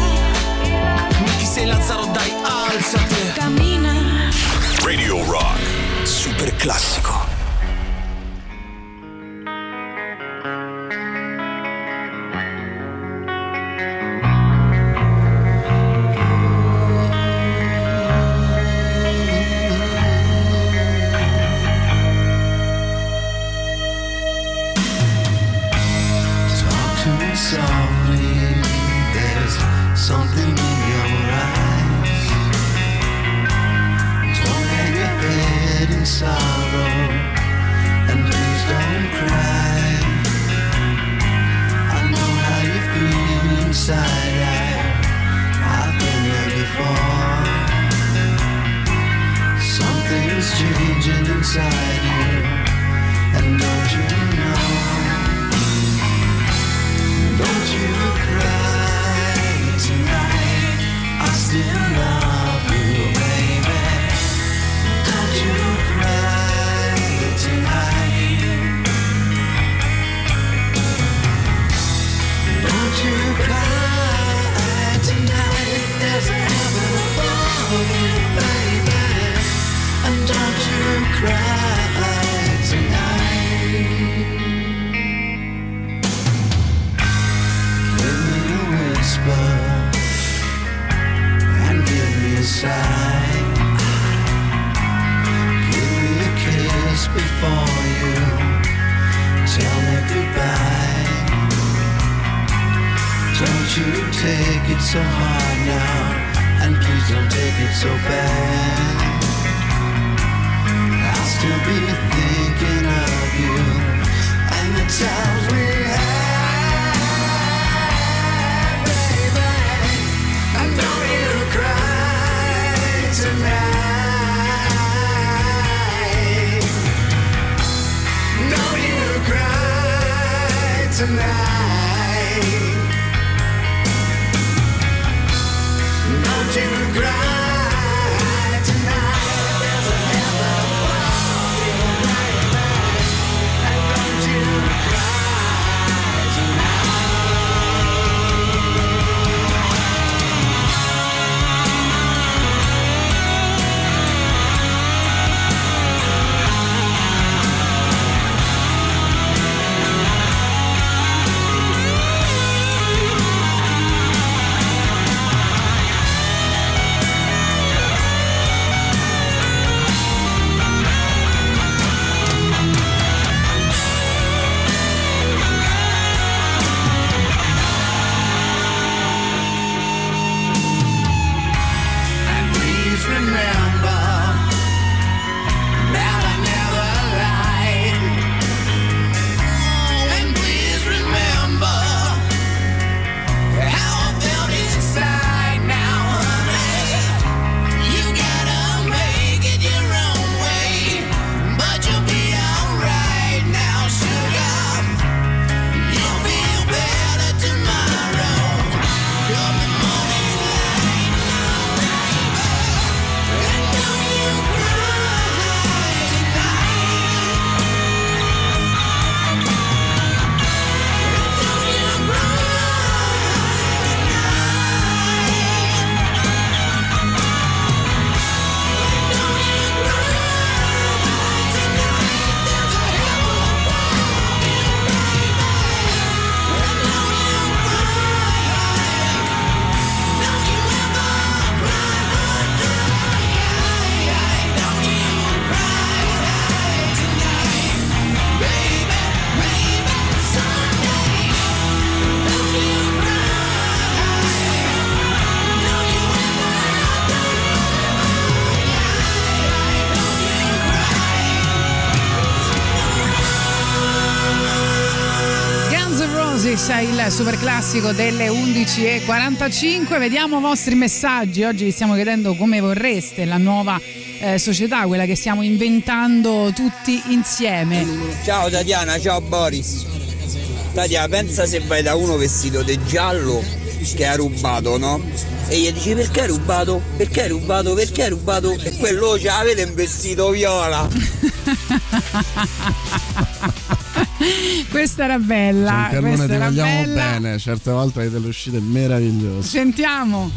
Sei Lazzaro dai alzati Camina. Radio Rock. Super classico. Il super classico delle 11.45. Vediamo i vostri messaggi. Oggi vi stiamo chiedendo come vorreste la nuova eh, società, quella che stiamo inventando tutti insieme. Ciao Tatiana, ciao Boris. Tatiana, pensa se vai da uno vestito di giallo che ha rubato, no? E gli dici perché hai rubato? Perché hai rubato? Perché hai rubato? E quello ce l'avete in vestito viola. Questa era bella. Questa ti era vogliamo bella. bene, certe volte hai delle uscite meravigliose. Sentiamo.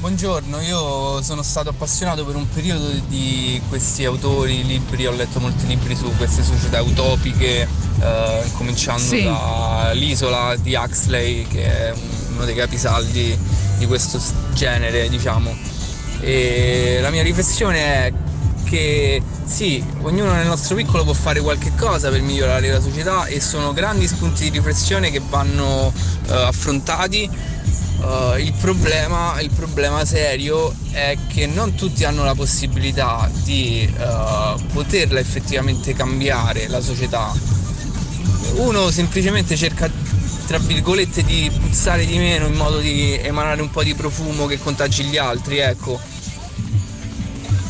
Buongiorno, io sono stato appassionato per un periodo di questi autori, libri, ho letto molti libri su queste società utopiche, eh, cominciando Sì. dall'isola di Huxley, che è uno dei capisaldi di questo genere, diciamo. E la mia riflessione è che sì, ognuno nel nostro piccolo può fare qualche cosa per migliorare la società e sono grandi spunti di riflessione che vanno eh, affrontati. Uh, il, problema, il problema serio è che non tutti hanno la possibilità di uh, poterla effettivamente cambiare la società. Uno semplicemente cerca, tra virgolette, di puzzare di meno in modo di emanare un po' di profumo che contagi gli altri, ecco.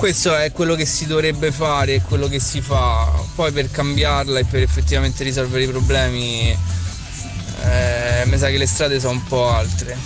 Questo è quello che si dovrebbe fare, è quello che si fa. Poi per cambiarla e per effettivamente risolvere i problemi, eh, mi sa che le strade sono un po' altre.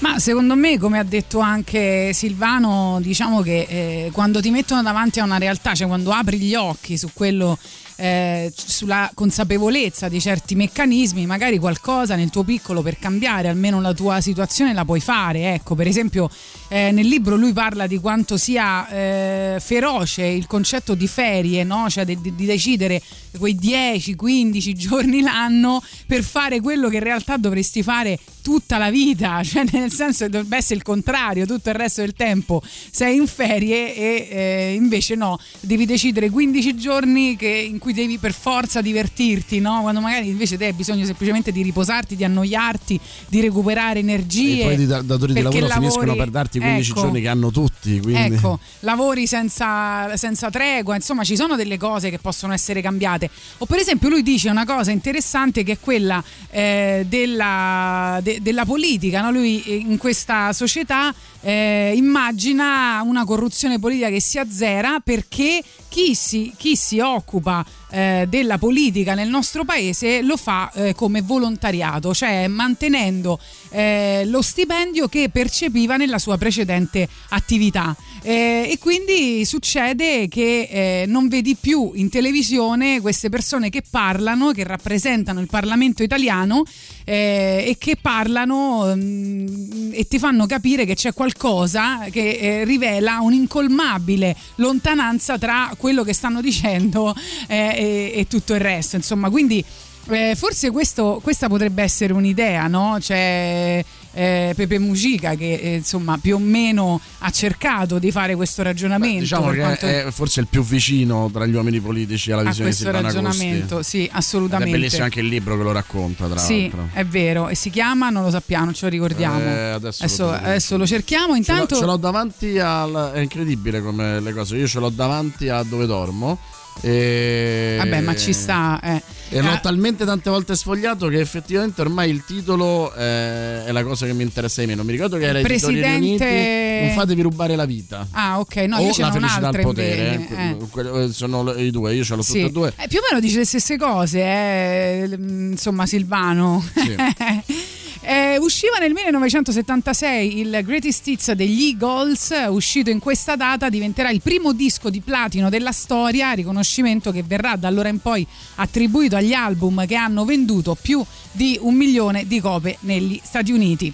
Ma secondo me, come ha detto anche Silvano, diciamo che eh, quando ti mettono davanti a una realtà, cioè quando apri gli occhi su quello, eh, sulla consapevolezza di certi meccanismi, magari qualcosa nel tuo piccolo per cambiare almeno la tua situazione la puoi fare. Ecco, per esempio, eh, nel libro lui parla di quanto sia eh, feroce il concetto di ferie, no? cioè di, di decidere quei 10-15 giorni l'anno per fare quello che in realtà dovresti fare tutta la vita, cioè nel senso che dovrebbe essere il contrario, tutto il resto del tempo sei in ferie e eh, invece no, devi decidere 15 giorni che- in cui devi per forza divertirti, no? quando magari invece te hai bisogno semplicemente di riposarti, di annoiarti, di recuperare energie. E poi i da- datori di lavoro finiscono lavori- per darti 15 ecco. giorni che hanno tutti. Quindi... Ecco, lavori senza, senza tregua, insomma ci sono delle cose che possono essere cambiate. O per esempio lui dice una cosa interessante che è quella eh, della, de- della politica, no? lui eh, in questa società eh, immagina una corruzione politica che si azzera perché chi si, chi si occupa eh, della politica nel nostro paese lo fa eh, come volontariato, cioè mantenendo eh, lo stipendio che percepiva nella sua precedente attività. Eh, e quindi succede che eh, non vedi più in televisione queste persone che parlano, che rappresentano il Parlamento italiano eh, e che parlano mm, e ti fanno capire che c'è qualcosa che rivela un'incolmabile lontananza tra quello che stanno dicendo eh, e, e tutto il resto. Insomma, quindi eh, forse questo- questa potrebbe essere un'idea, no? C'è eh, Pepe Mujica che eh, insomma più o meno ha cercato di fare questo ragionamento. Diciamo per che quanto- è forse il più vicino tra gli uomini politici alla visione di questo Silvana ragionamento, Agosti. sì, Ed è assolutamente. bellissimo anche il libro che lo racconta, tra Sì, l'altro. è vero, e si chiama, non lo sappiamo, non ce lo ricordiamo. Eh, adesso lo adesso, adesso lo cerchiamo. Ce l'ho, Intanto, ce l'ho davanti al. È incredibile come le cose. Io ce l'ho davanti a dove dormo. E... vabbè, ma ci sta. eh. E l'ho Ah, talmente tante volte sfogliato che effettivamente ormai il titolo eh, è la cosa che mi interessa di meno. Mi ricordo che era Presidente- Riuniti, Non fatevi rubare la vita. Ah, ok, no, o io ce la felicità al potere. eh, eh. sono i due, io ce l'ho Sì. tutte e due. Più o meno dice le stesse cose, insomma, Silvano. Eh, usciva nel 1976 il Greatest Hits degli Eagles, uscito in questa data diventerà il primo disco di platino della storia, riconoscimento che verrà da allora in poi attribuito agli album che hanno venduto più di un milione di copie negli Stati Uniti.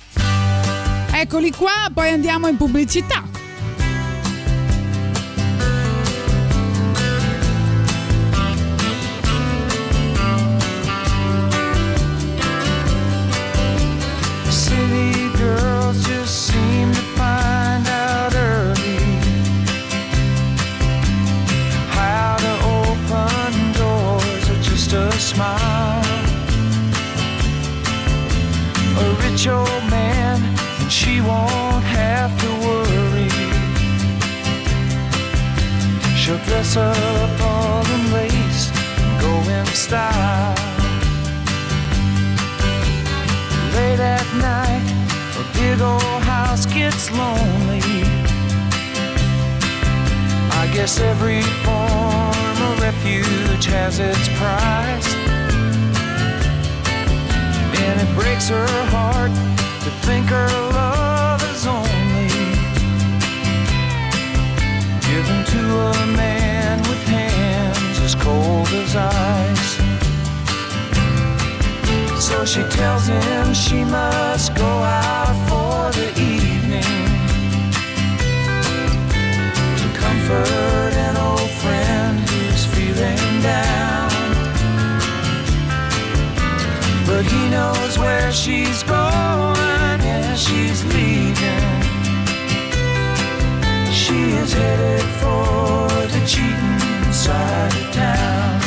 Eccoli qua, poi andiamo in pubblicità. gets lonely. I guess every form of refuge has its price. And it breaks her heart to think her love is only given to a man with hands as cold as ice. So she tells him she must go out for the evening. comfort an old friend who's feeling down. But he knows where she's going, and she's leaving. She is headed for the cheating side of town.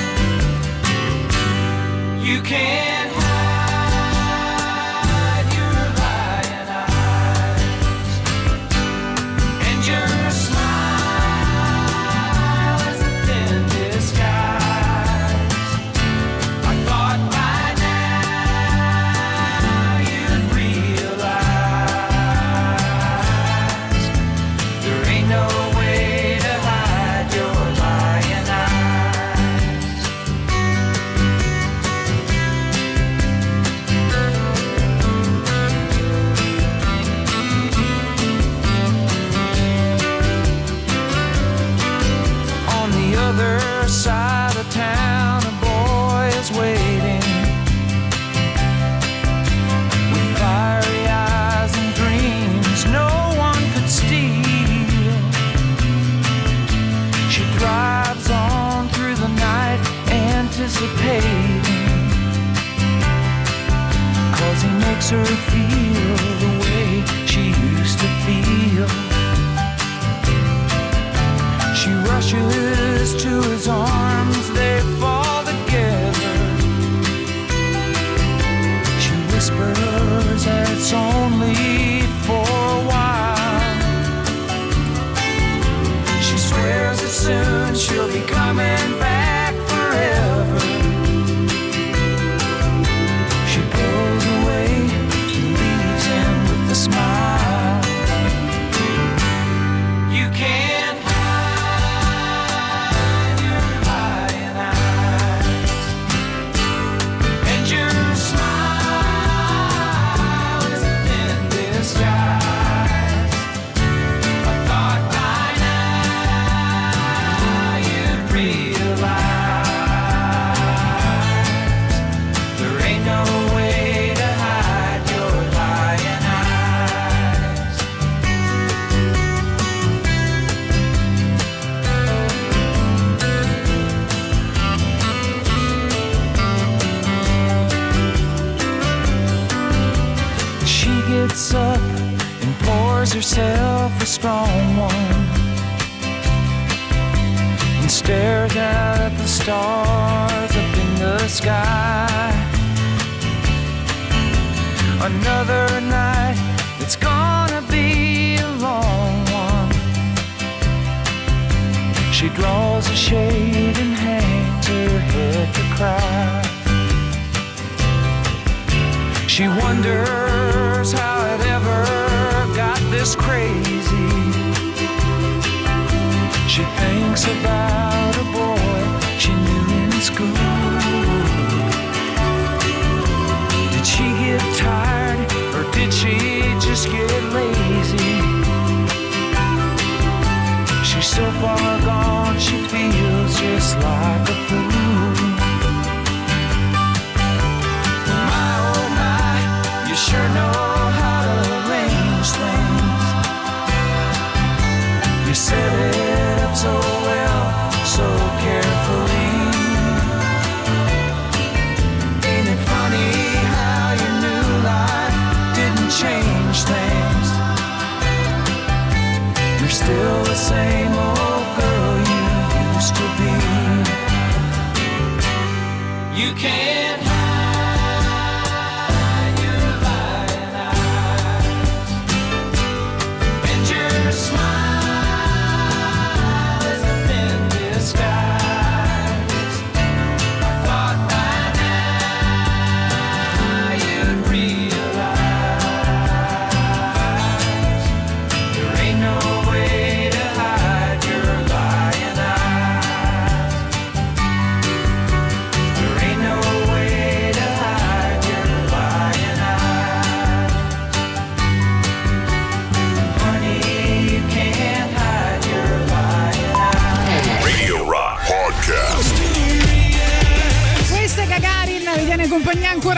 You can't. answer She wonders how it ever got this crazy. She thinks about.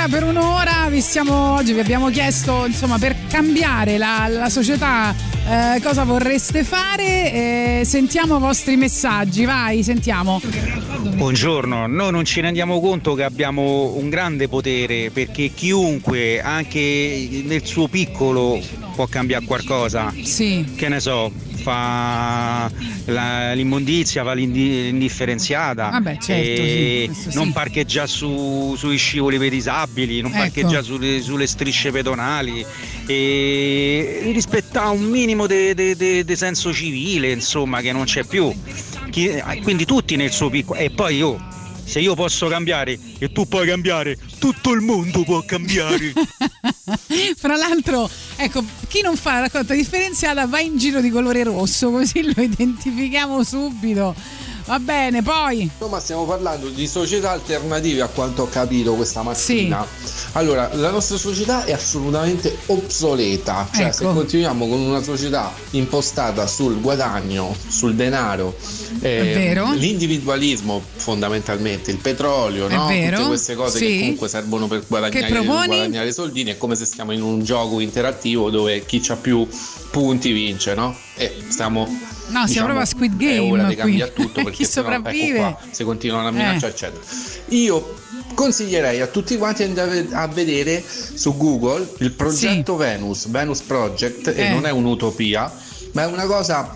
Per un'ora, vi stiamo, oggi vi abbiamo chiesto insomma per cambiare la, la società eh, cosa vorreste fare. Eh, sentiamo i vostri messaggi, vai, sentiamo. Buongiorno, noi non ci rendiamo conto che abbiamo un grande potere perché chiunque, anche nel suo piccolo, può cambiare qualcosa. Sì. Che ne so, fa la- l'immondizia, fa l'indi- l'indifferenziata. Vabbè, certo, e sì, questo non sì. parcheggia su- sui scivoli per i disabili, non Ecco. parcheggia sulle, sulle strisce pedonali e rispettare un minimo di senso civile, insomma, che non c'è più. Chi- eh, quindi tutti nel suo piccolo. E poi io, se io posso cambiare e tu puoi cambiare, tutto il mondo può cambiare. Fra l'altro, ecco, chi non fa la raccolta differenziata va in giro di colore rosso, così lo identifichiamo subito. Va bene, poi. Insomma, stiamo parlando di società alternative a quanto ho capito questa mattina. Allora, la nostra società è assolutamente obsoleta, cioè se Ecco. continuiamo con una società impostata sul guadagno, sul denaro, eh, l'individualismo fondamentalmente, il petrolio, no? tutte queste cose sì. che comunque servono per guadagnare, guadagnare soldini, è come se stiamo in un gioco interattivo dove chi ha più punti vince, no? E stiamo No, siamo proprio a Squid Game. è ora di qui. cambiare tutto perché chi sennò, sopravvive? ecco qua, se continuano a minacciare Eh. eccetera io consiglierei a tutti quanti di andare a vedere su Google il progetto Venus Venus Project e Eh. non è un'utopia ma è una cosa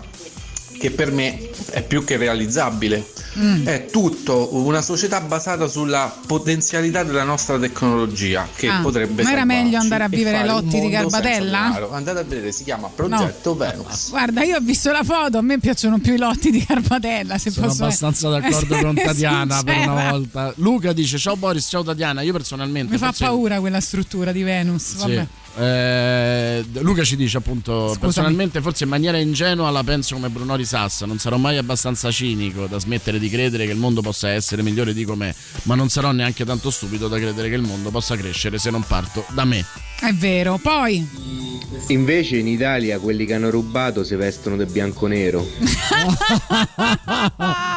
che per me è più che realizzabile Mm. è tutto una società basata sulla potenzialità della nostra tecnologia che Ah, potrebbe ma era meglio andare a vivere lotti di Garbatella? andate a vedere si chiama progetto Venus Guarda, io ho visto la foto, a me piacciono più i lotti di Carpatella. Se Sono posso abbastanza d'accordo con essere Tatiana per una sincera. volta. Luca dice: Ciao Boris, ciao Tatiana. Io personalmente. Mi fa paura quella struttura di Venus. Sì. Eh, Luca ci dice appunto personalmente forse in maniera ingenua la penso come Bruno Risassa. Non sarò mai abbastanza cinico da smettere di credere che il mondo possa essere migliore di com'è ma non sarò neanche tanto stupido da credere che il mondo possa crescere se non parto da me È vero. Poi, Invece in Italia quelli che hanno rubato si vestono di bianco-nero.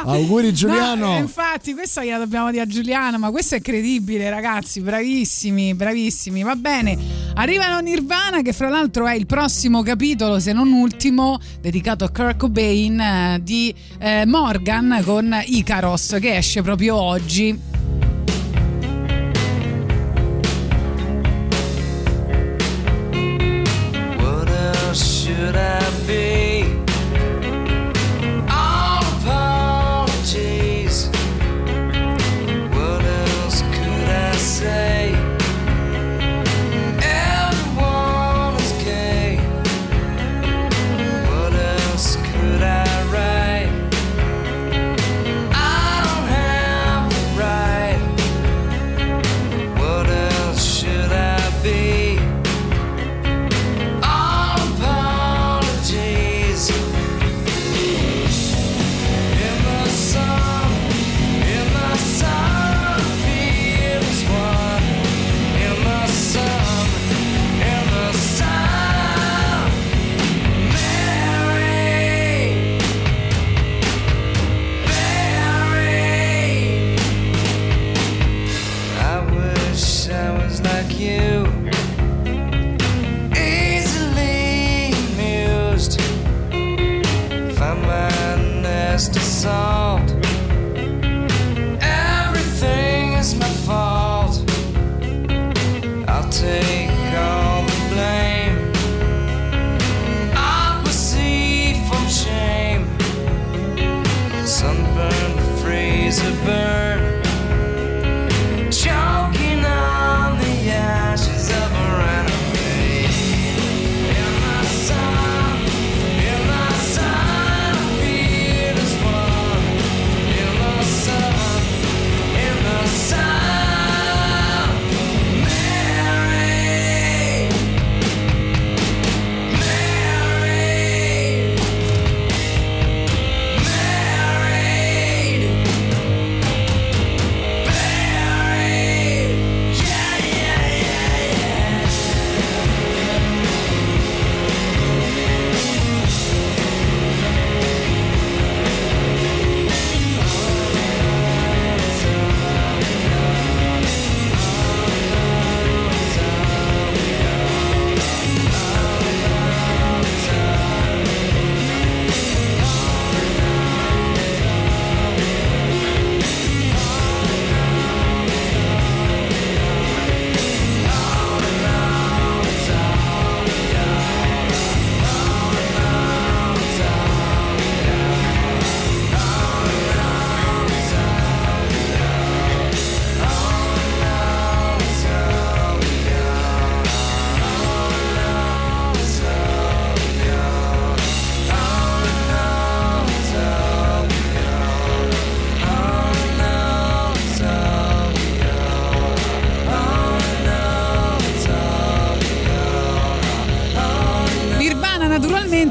auguri Giuliano No, infatti, questa gliela dobbiamo dire a Giuliano, ma questo è credibile, ragazzi. Bravissimi, bravissimi. Va bene. Arrivano Nirvana, che fra l'altro è il prossimo capitolo, se non ultimo, dedicato a Kurt Cobain eh, di eh, Morgan con Icaros, che esce proprio oggi.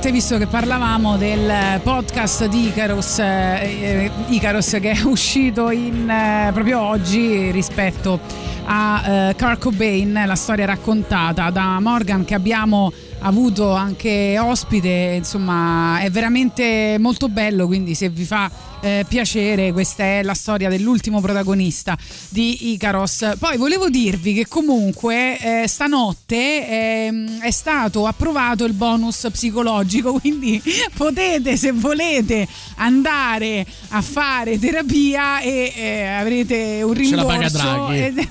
Ovviamente, visto che parlavamo del podcast di Icaros, eh, Icaros che è uscito in, eh, proprio oggi rispetto a eh, Kurt Cobain, la storia raccontata da Morgan che abbiamo avuto anche ospite, insomma è veramente molto bello, quindi se vi fa eh, piacere questa è la storia dell'ultimo protagonista di Icaros. Poi volevo dirvi che comunque eh, stanotte ehm, è stato approvato il bonus psicologico, quindi potete se volete andare a fare terapia e eh, avrete un rimborso ed-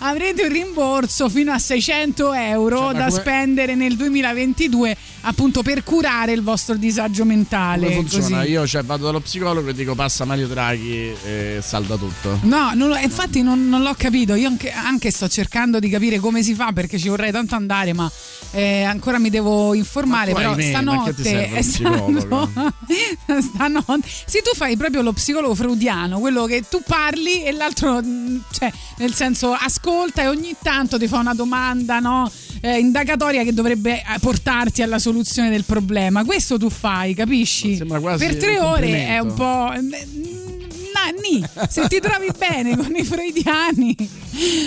avrete un rimborso fino a 600 euro Cioè, da come- spendere nel 2022 appunto per curare il vostro disagio mentale. Come funziona? così. Io cioè, vado dallo psicologo e dico passa Mario Draghi e salda tutto. No, non infatti non, non l'ho capito. Io anche, anche sto cercando di capire come si fa perché ci vorrei tanto andare, ma eh, ancora mi devo informare. Però me, stanotte psicologo? stato- stanotte. Sì, tu fai proprio lo psicologo freudiano, quello che tu parli e l'altro, mh, cioè, nel senso, ascolta e ogni tanto ti fa una domanda, no? Eh, indagatoria che dovrebbe eh, portarti alla soluzione del problema. Questo tu fai, capisci? quasi per tre ore è un po'. eh, na- ni. se ti trovi bene con i freudiani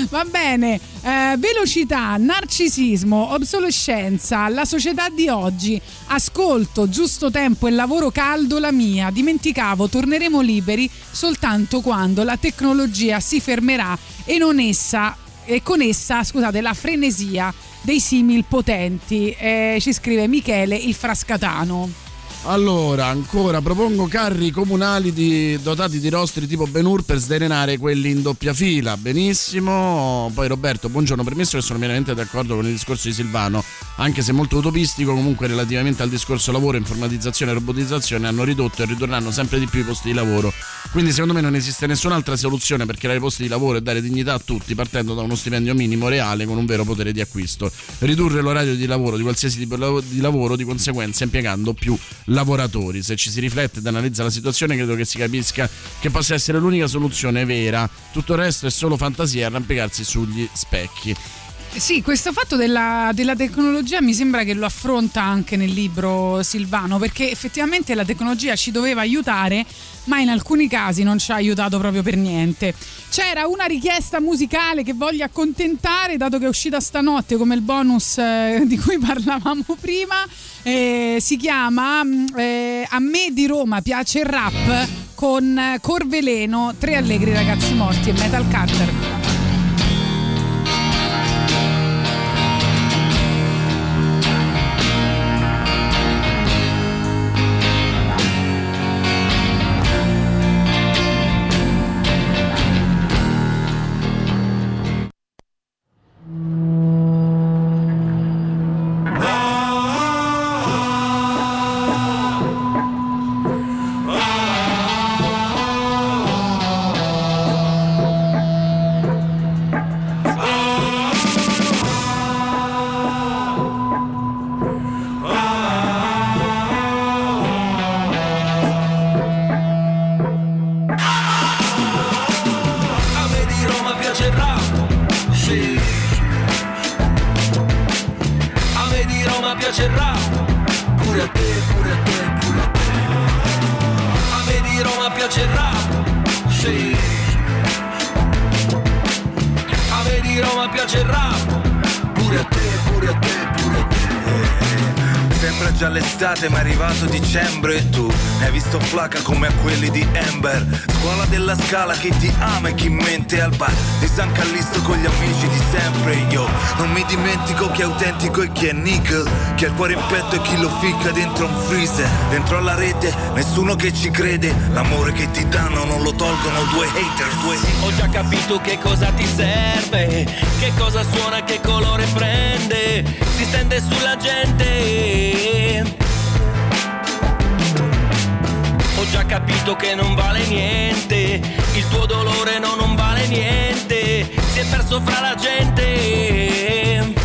va bene Eh, velocità narcisismo obsolescenza la società di oggi ascolto giusto tempo e lavoro caldo la mia dimenticavo torneremo liberi soltanto quando la tecnologia si fermerà e non essa e con essa scusate la frenesia dei simil potenti. Eh, ci scrive Michele il frascatano Allora, ancora propongo carri comunali di- dotati di rostri tipo Ben-Hur per sdrenare quelli in doppia fila. Benissimo. Poi Roberto, buongiorno. Permesso che sono pienamente d'accordo con il discorso di Silvano, anche se molto utopistico, comunque relativamente al discorso lavoro, informatizzazione e robotizzazione hanno ridotto e ridurranno sempre di più i posti di lavoro. Quindi secondo me non esiste nessun'altra soluzione per creare posti di lavoro e dare dignità a tutti partendo da uno stipendio minimo reale con un vero potere di acquisto. Ridurre l'orario di lavoro di qualsiasi tipo di lavoro di conseguenza impiegando più lavoratori. Se ci si riflette ed analizza la situazione, credo che si capisca che possa essere l'unica soluzione vera. Tutto il resto è solo fantasia e arrampicarsi sugli specchi. Sì, questo fatto della, della tecnologia mi sembra che lo affronta anche nel libro Silvano, perché effettivamente la tecnologia ci doveva aiutare, ma in alcuni casi non ci ha aiutato proprio per niente. C'era una richiesta musicale che voglio accontentare, dato che è uscita stanotte come il bonus eh, di cui parlavamo prima. eh, si chiama mm, eh, A me di Roma piace il rap con Corveleno, Tre allegri ragazzi morti e Metal Carter. Autentico e chi è nickel Chi ha il cuore in petto e chi lo ficca dentro un freezer. Dentro alla rete nessuno che ci crede. L'amore che ti danno non lo tolgono due hater due. Ho già capito che cosa ti serve, che cosa suona, che colore prende, si stende sulla gente. Ho già capito che non vale niente, il tuo dolore no, non vale niente, si è perso fra la gente.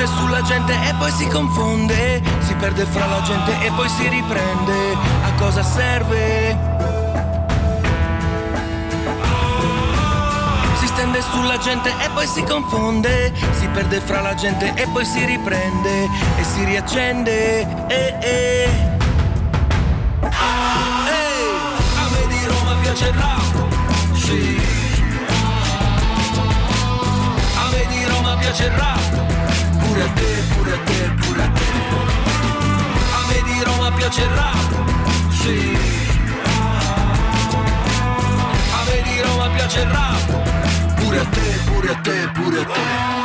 Si stende sulla gente e poi si confonde, si perde fra la gente e poi si riprende. A cosa serve? Si stende sulla gente e poi si confonde, si perde fra la gente e poi si riprende e si riaccende. Eh, eh. Ehi, a me di Roma piace sì. A me di Roma piace il rap, pure a te, pure a te, pure a te. A me di Roma piace il rap, sì. A me di Roma piace il rap, pure a te, pure a te, pure a te.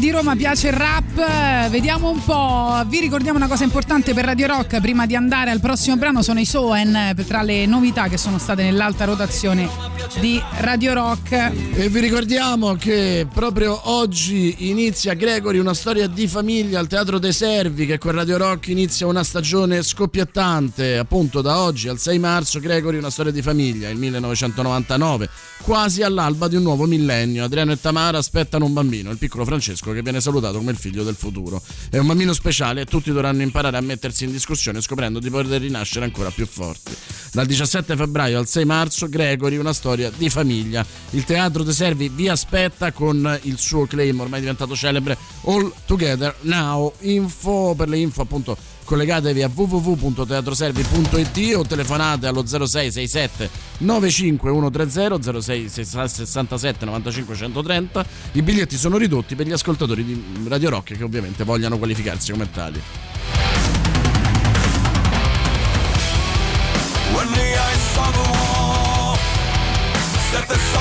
Di Roma piace il rap. Vediamo un po', vi ricordiamo una cosa importante per Radio Rock, prima di andare al prossimo brano sono i Soen, tra le novità che sono state nell'alta rotazione di Radio Rock. E vi ricordiamo che proprio oggi inizia Gregory una storia di famiglia al Teatro dei Servi che con Radio Rock inizia una stagione scoppiettante. Appunto da oggi al 6 marzo Gregory una storia di famiglia, il 1999, quasi all'alba di un nuovo millennio. Adriano e Tamara aspettano un bambino, il piccolo Francesco che viene salutato come il figlio del futuro. È un bambino speciale e tutti dovranno imparare a mettersi in discussione scoprendo di poter rinascere ancora più forti. Dal 17 febbraio al 6 marzo Gregory una storia di famiglia. Il Teatro dei Servi vi aspetta con il suo claim ormai diventato celebre All Together Now. Info per le info appunto collegatevi a www.teatroservi.it o telefonate allo 0667 95130 0667 95 130 i biglietti sono ridotti per gli ascoltatori di Radio Rock che ovviamente vogliano qualificarsi come tali the sun.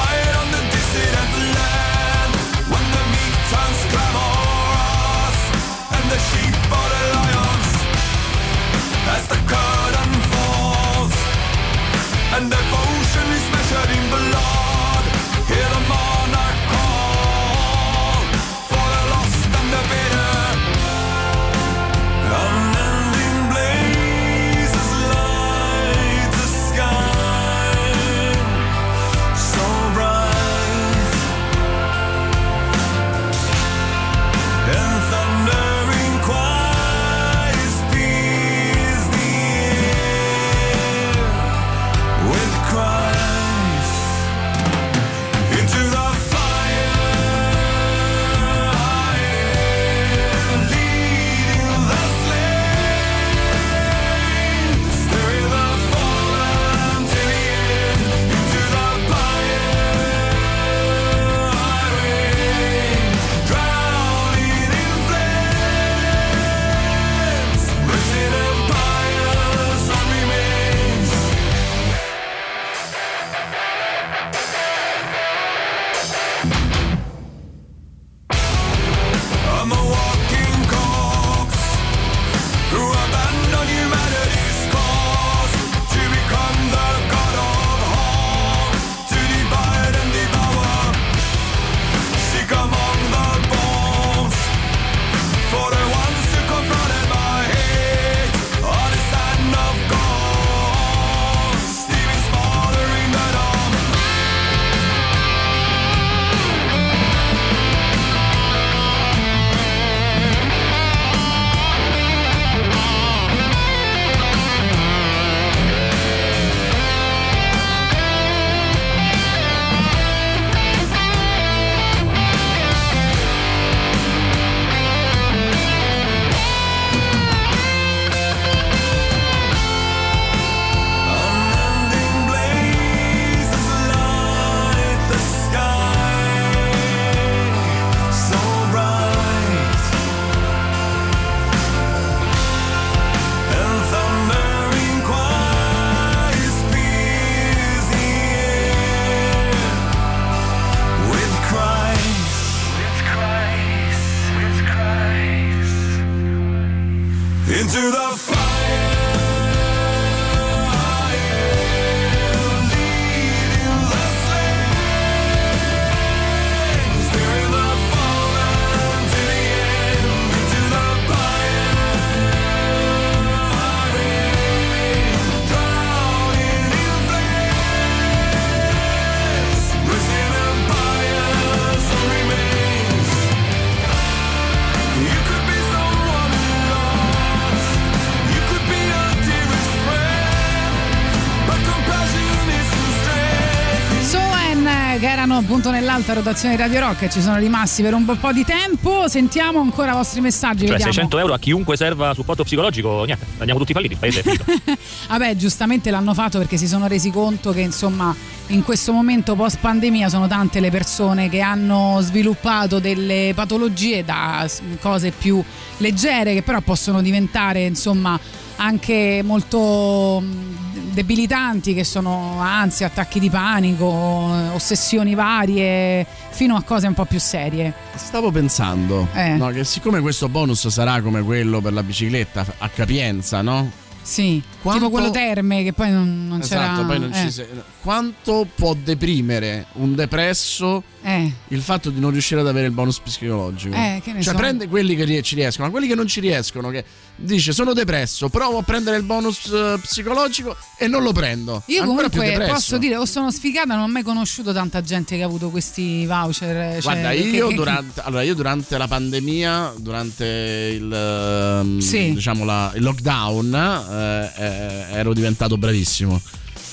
Nell'alta rotazione di Radio Rock e ci sono rimasti per un bel po' di tempo. Sentiamo ancora i vostri messaggi. Cioè vediamo. 600 euro a chiunque serva supporto psicologico, niente, andiamo tutti falliti, il paese è finito. Vabbè, giustamente l'hanno fatto perché si sono resi conto che insomma in questo momento post pandemia sono tante le persone che hanno sviluppato delle patologie da cose più leggere che però possono diventare insomma anche molto debilitanti che sono ansia, attacchi di panico, ossessioni varie, fino a cose un po' più serie. Stavo pensando Eh. no, che siccome questo bonus sarà come quello per la bicicletta a capienza, no? Sì, Quanto- tipo quello terme che poi non, non c'era. Esatto, poi non eh. ci sei- Quanto può deprimere un depresso Eh. il fatto di non riuscire ad avere il bonus psicologico? Eh, che cioè, so. prende quelli che ci riescono, ma quelli che non ci riescono, che dice sono depresso, provo a prendere il bonus eh, psicologico e non lo prendo. Io Ancora comunque posso dire, o sono sfigata, non ho mai conosciuto tanta gente che ha avuto questi voucher. cioè, Guarda, io che- durante, allora, io durante la pandemia, durante il, ehm, Sì. diciamo la- il lockdown, eh, eh, ero diventato bravissimo.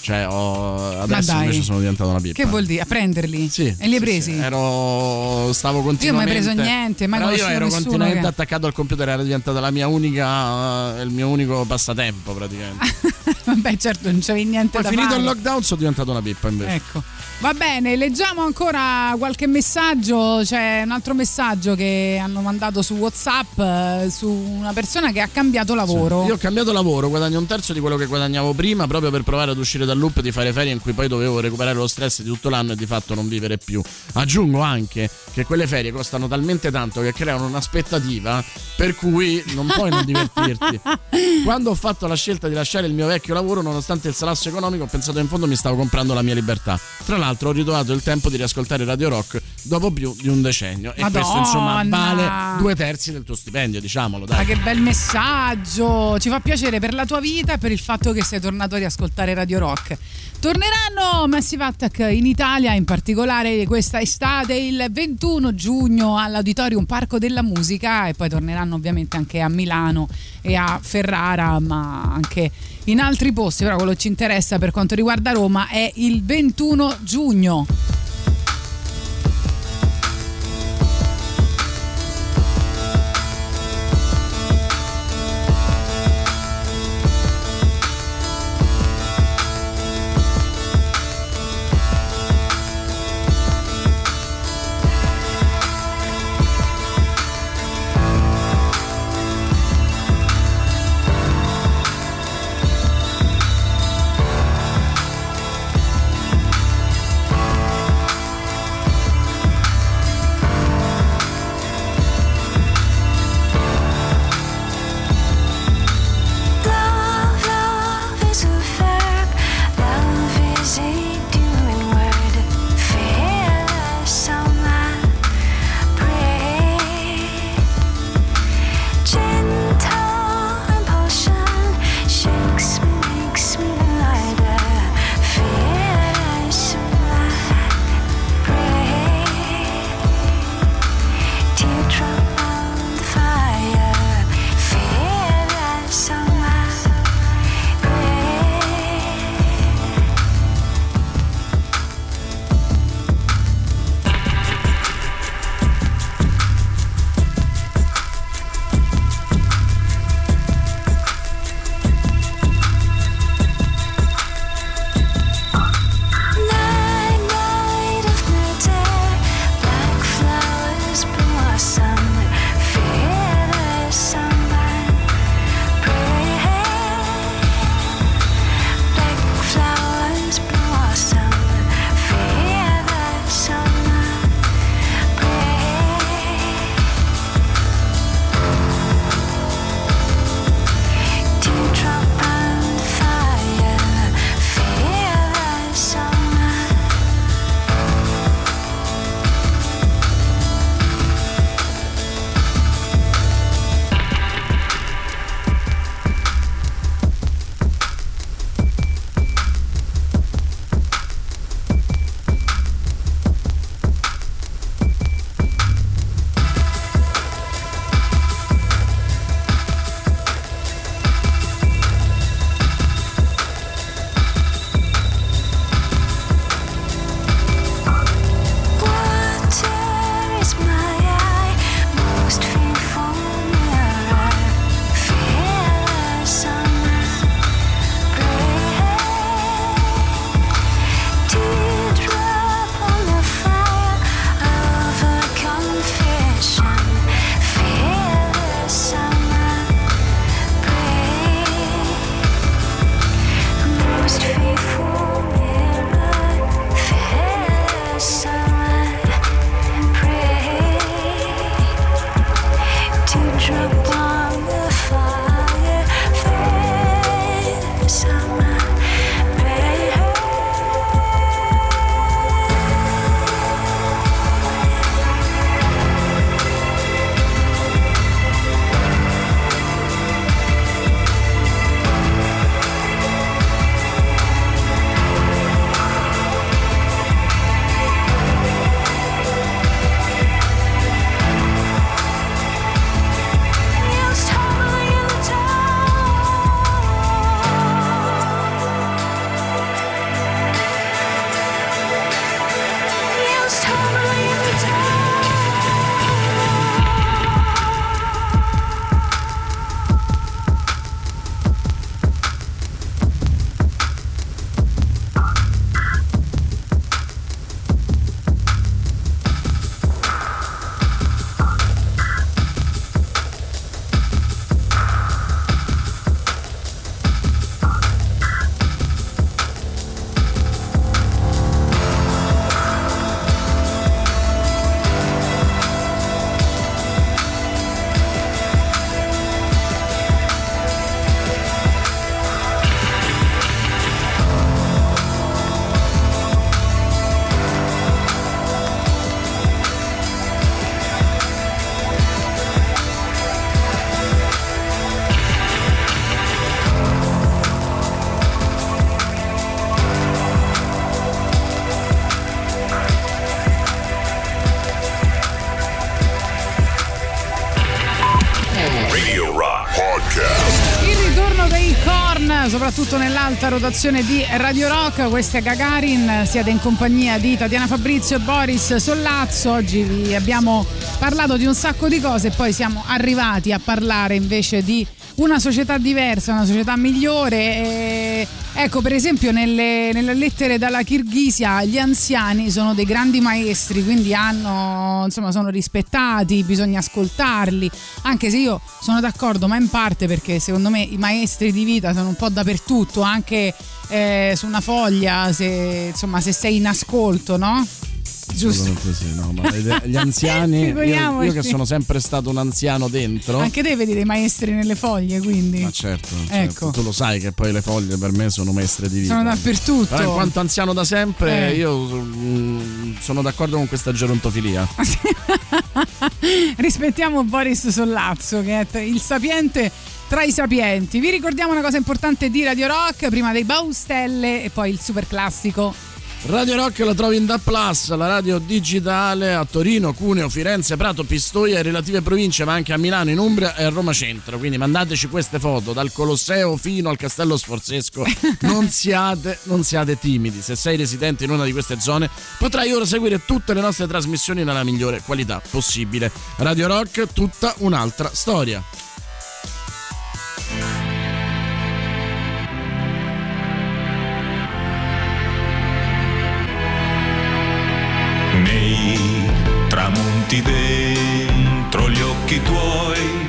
Cioè, ho- adesso invece sono diventato una pippa. Che vuol dire? A prenderli? Sì, E li hai sì, presi? sì. Ero, stavo Io non ho mai continuamente. preso niente, mai Però io conosciuto ero nessuno continuamente che- attaccato al computer, era diventata la mia unica, il mio unico passatempo praticamente. Vabbè, certo, non c'avevi niente Poi da finito fare. il lockdown sono diventato una pippa invece. Ecco. Va bene, leggiamo ancora qualche messaggio. C'è un altro messaggio che hanno mandato su WhatsApp eh, su una persona che ha cambiato lavoro. Io ho cambiato lavoro, guadagno un terzo di quello che guadagnavo prima proprio per provare ad uscire dal loop di fare ferie in cui poi dovevo recuperare lo stress di tutto l'anno e di fatto non vivere più. Aggiungo anche che quelle ferie costano talmente tanto che creano un'aspettativa per cui non puoi non divertirti. Quando ho fatto la scelta di lasciare il mio vecchio lavoro, nonostante il salasso economico, ho pensato in fondo mi stavo comprando la mia libertà. Tra l'altro ho ritrovato il tempo di riascoltare Radio Rock dopo più di un decennio e questo insomma Madonna! vale due terzi del tuo stipendio, diciamolo. Ma Dai. che bel messaggio! Ci fa piacere per la tua vita e per il fatto che sei tornato a riascoltare Radio Rock. Torneranno Massive Attack in Italia, in particolare questa estate, il 21 giugno all'Auditorium Parco della Musica e poi torneranno ovviamente anche a Milano e a Ferrara, ma anche in altri posti. Però quello che ci interessa per quanto riguarda Roma è il 21 giugno. Soprattutto nell'alta rotazione di Radio Rock. Questa è Gagarin, siete in compagnia di Tatiana Fabrizio e Boris Sollazzo. Oggi vi abbiamo parlato di un sacco di cose e poi siamo arrivati a parlare invece di una società diversa, una società migliore. E, ecco, per esempio, nelle, nelle lettere dalla Kirghisia, gli anziani sono dei grandi maestri, quindi hanno, insomma, sono rispettati, bisogna ascoltarli. Anche se io sono d'accordo, ma in parte perché secondo me i maestri di vita sono un po' dappertutto, anche eh, su una foglia, se, insomma, se sei in ascolto, no? Giusto. Sì, no, ma gli anziani, io, io che sono sempre stato un anziano dentro. Anche te vedi dei maestri nelle foglie, quindi. Ma certo, certo, Ecco. tu lo sai che poi le foglie per me sono maestre di vita. Sono dappertutto. Però in quanto anziano da sempre, Eh. io mm, sono d'accordo con questa gerontofilia. Rispettiamo Boris Sollazzo, che è il sapiente tra i sapienti. Vi ricordiamo una cosa importante di Radio Rock, prima dei Baustelle e poi il super classico. Radio Rock la trovi in DA Plus, la radio digitale a Torino, Cuneo, Firenze, Prato, Pistoia e relative province, ma anche a Milano, in Umbria e a Roma Centro. Quindi mandateci queste foto dal Colosseo fino al Castello Sforzesco. Non siate, non siate timidi. Se sei residente in una di queste zone, potrai ora seguire tutte le nostre trasmissioni nella migliore qualità possibile. Radio Rock, tutta un'altra storia. Tramonti dentro gli occhi tuoi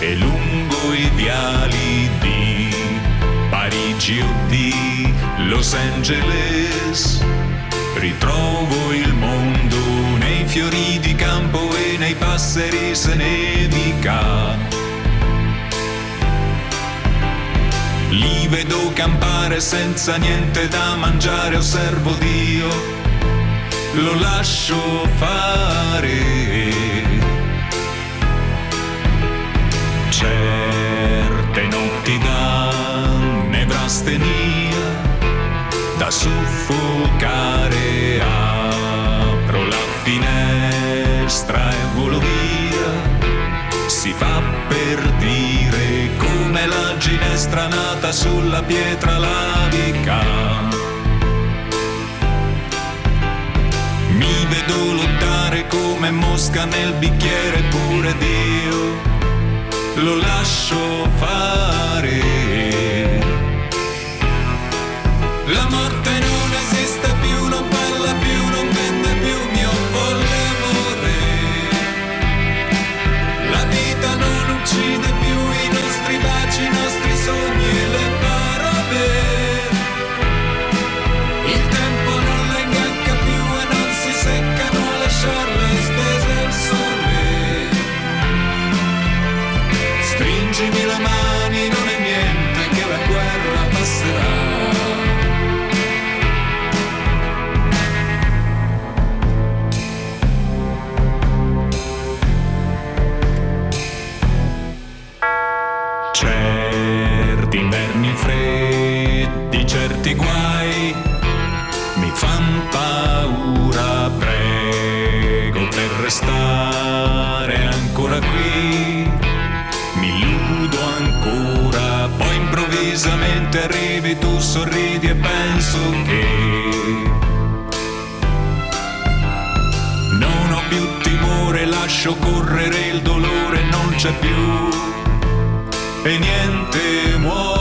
e lungo i viali di Parigi o di Los Angeles ritrovo il mondo nei fiori di campo e nei passeri se nevica Li vedo campare senza niente da mangiare, osservo Dio lo lascio fare. Certe notti da nevrastenia, da soffocare, apro la finestra e volo via. Si fa per dire come la ginestra nata sulla pietra lavica. Vedo lottare come mosca nel bicchiere pure Dio lo lascio fare. La morte non esiste più, non parla più, non vende più mio folle amore. La vita non uccide tu sorridi e penso che non ho più timore, lascio correre il dolore, non c'è più e niente muore.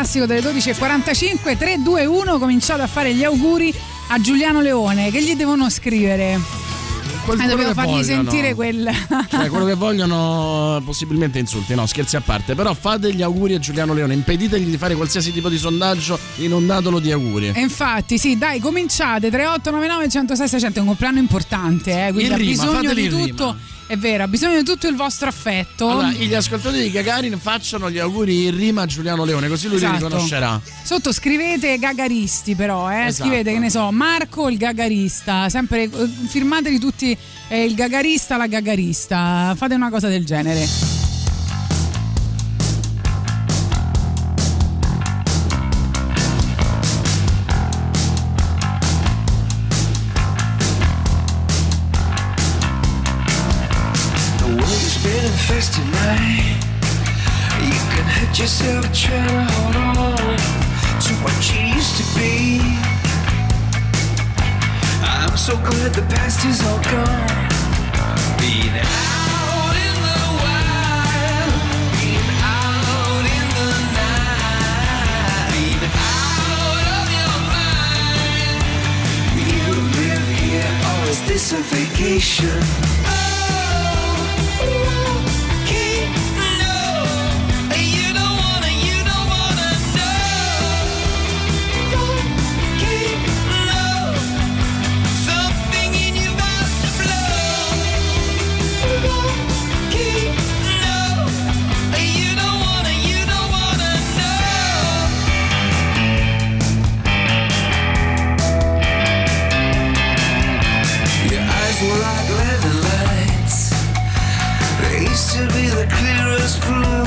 classico delle 12.45 321 cominciate a fare gli auguri a Giuliano Leone che gli devono scrivere. Eh, dobbiamo fargli vogliono. sentire quel cioè, quello che vogliono possibilmente insulti no scherzi a parte però fate gli auguri a Giuliano Leone impeditegli di fare qualsiasi tipo di sondaggio inondatelo di auguri. E infatti sì dai cominciate 3899 106 600 è un compleanno importante eh, quindi rima, ha bisogno di tutto rima. È vero, ha bisogno di tutto il vostro affetto. Allora, gli ascoltatori di Gagarin facciano gli auguri in rima a Giuliano Leone, così lui Esatto. li riconoscerà. Sotto scrivete gagaristi però, eh? Esatto. scrivete che ne so, Marco il gagarista, sempre eh, firmatevi tutti eh, il gagarista, la gagarista, fate una cosa del genere. Tonight. You can hurt yourself trying to hold on to what you used to be. I'm so glad the past is all gone. Being out in the wild, being out in the night, being out of your mind. You live here, or is this a vacation? The clearest blue.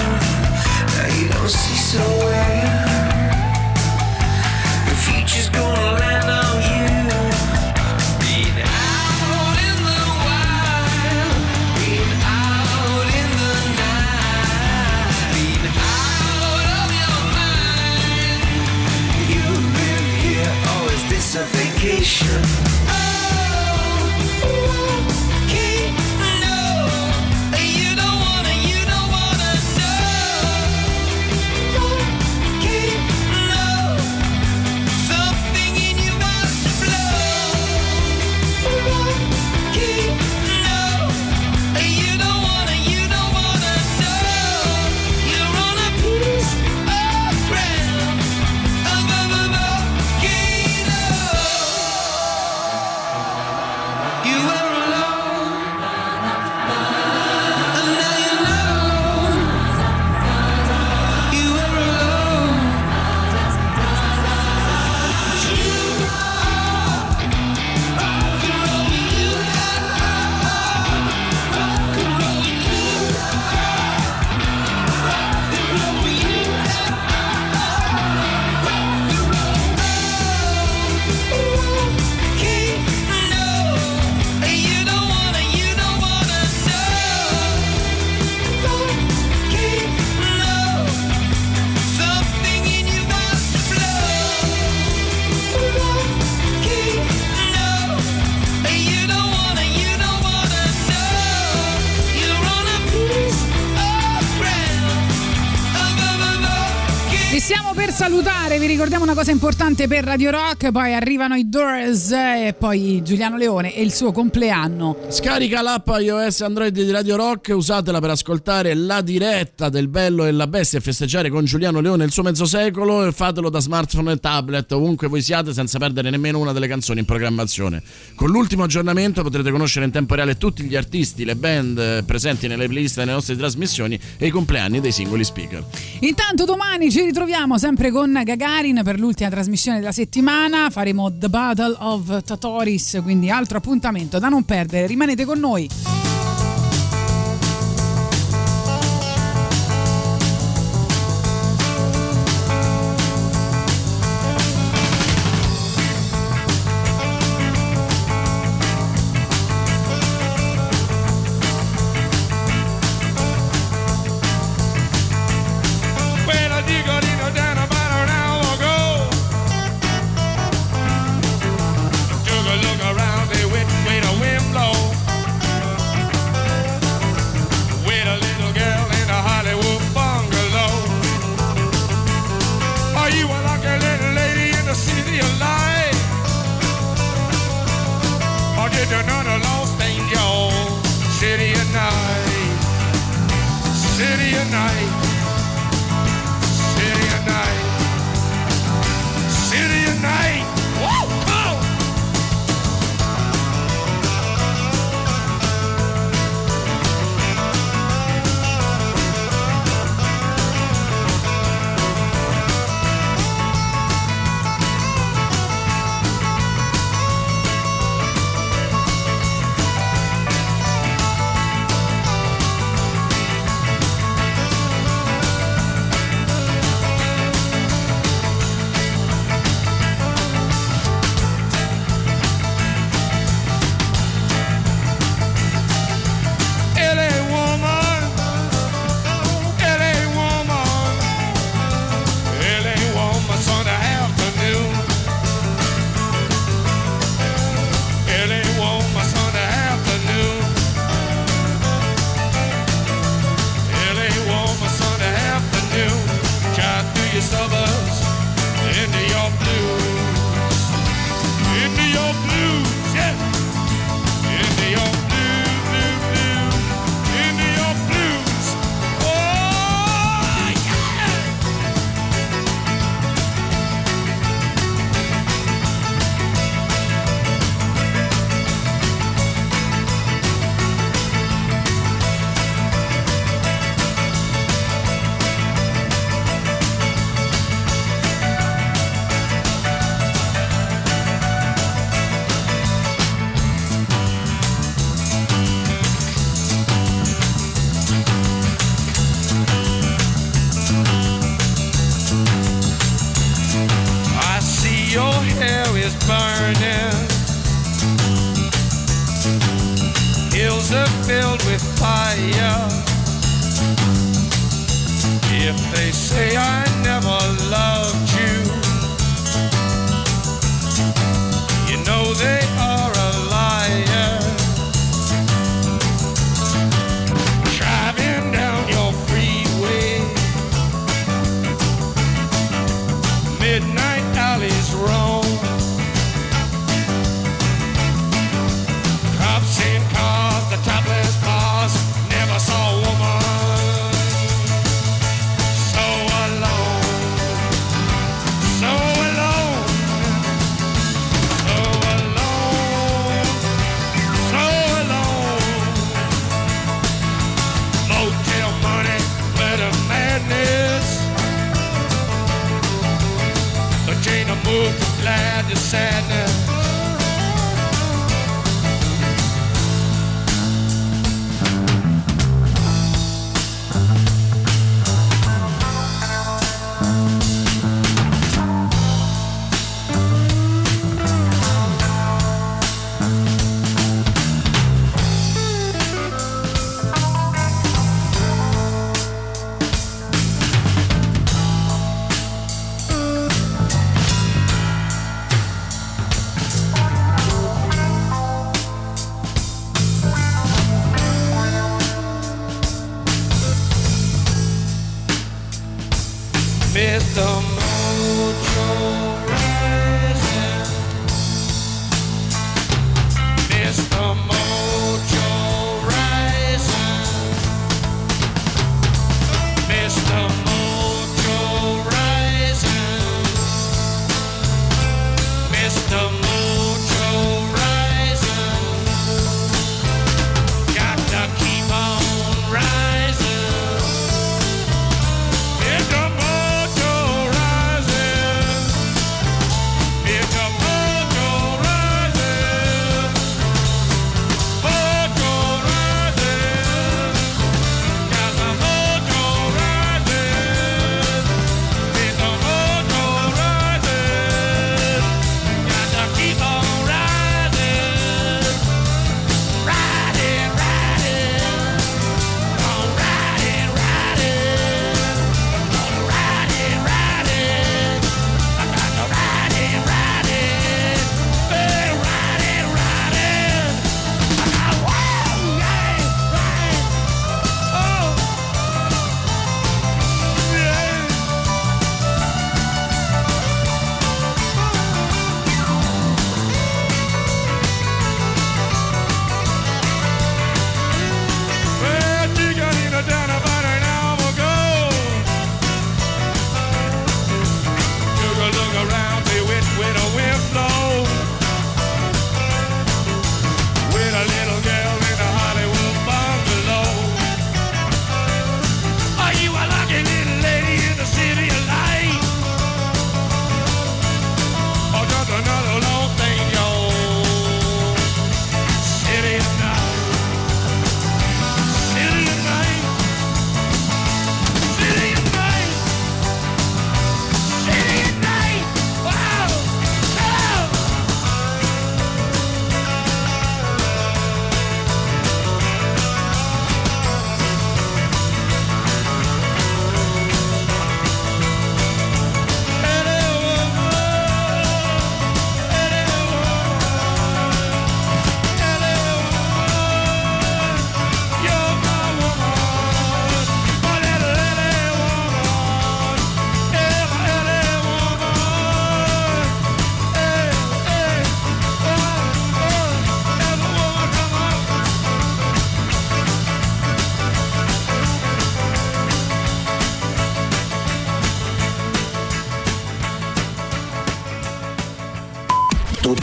Now you don't see so well. The future's gonna land on you. Out in the wild, out in the night, out of your mind. You here, or is this a vacation? Vi ricordiamo una cosa importante per Radio Rock, poi arrivano i Doors eh, e poi Giuliano Leone e il suo compleanno. Scarica l'app iOS e Android di Radio Rock, usatela per ascoltare la diretta del Bello e la Bestia e festeggiare con Giuliano Leone il suo mezzo secolo e fatelo da smartphone e tablet ovunque voi siate senza perdere nemmeno una delle canzoni in programmazione. Con l'ultimo aggiornamento potrete conoscere in tempo reale tutti gli artisti, le band eh, presenti nelle playlist delle nostre trasmissioni e i compleanni dei singoli speaker. Intanto domani ci ritroviamo sempre con Gagarin per l'ultima trasmissione della settimana, faremo The Battle of Tatoris, quindi altro appuntamento da non perdere, rimanete con noi.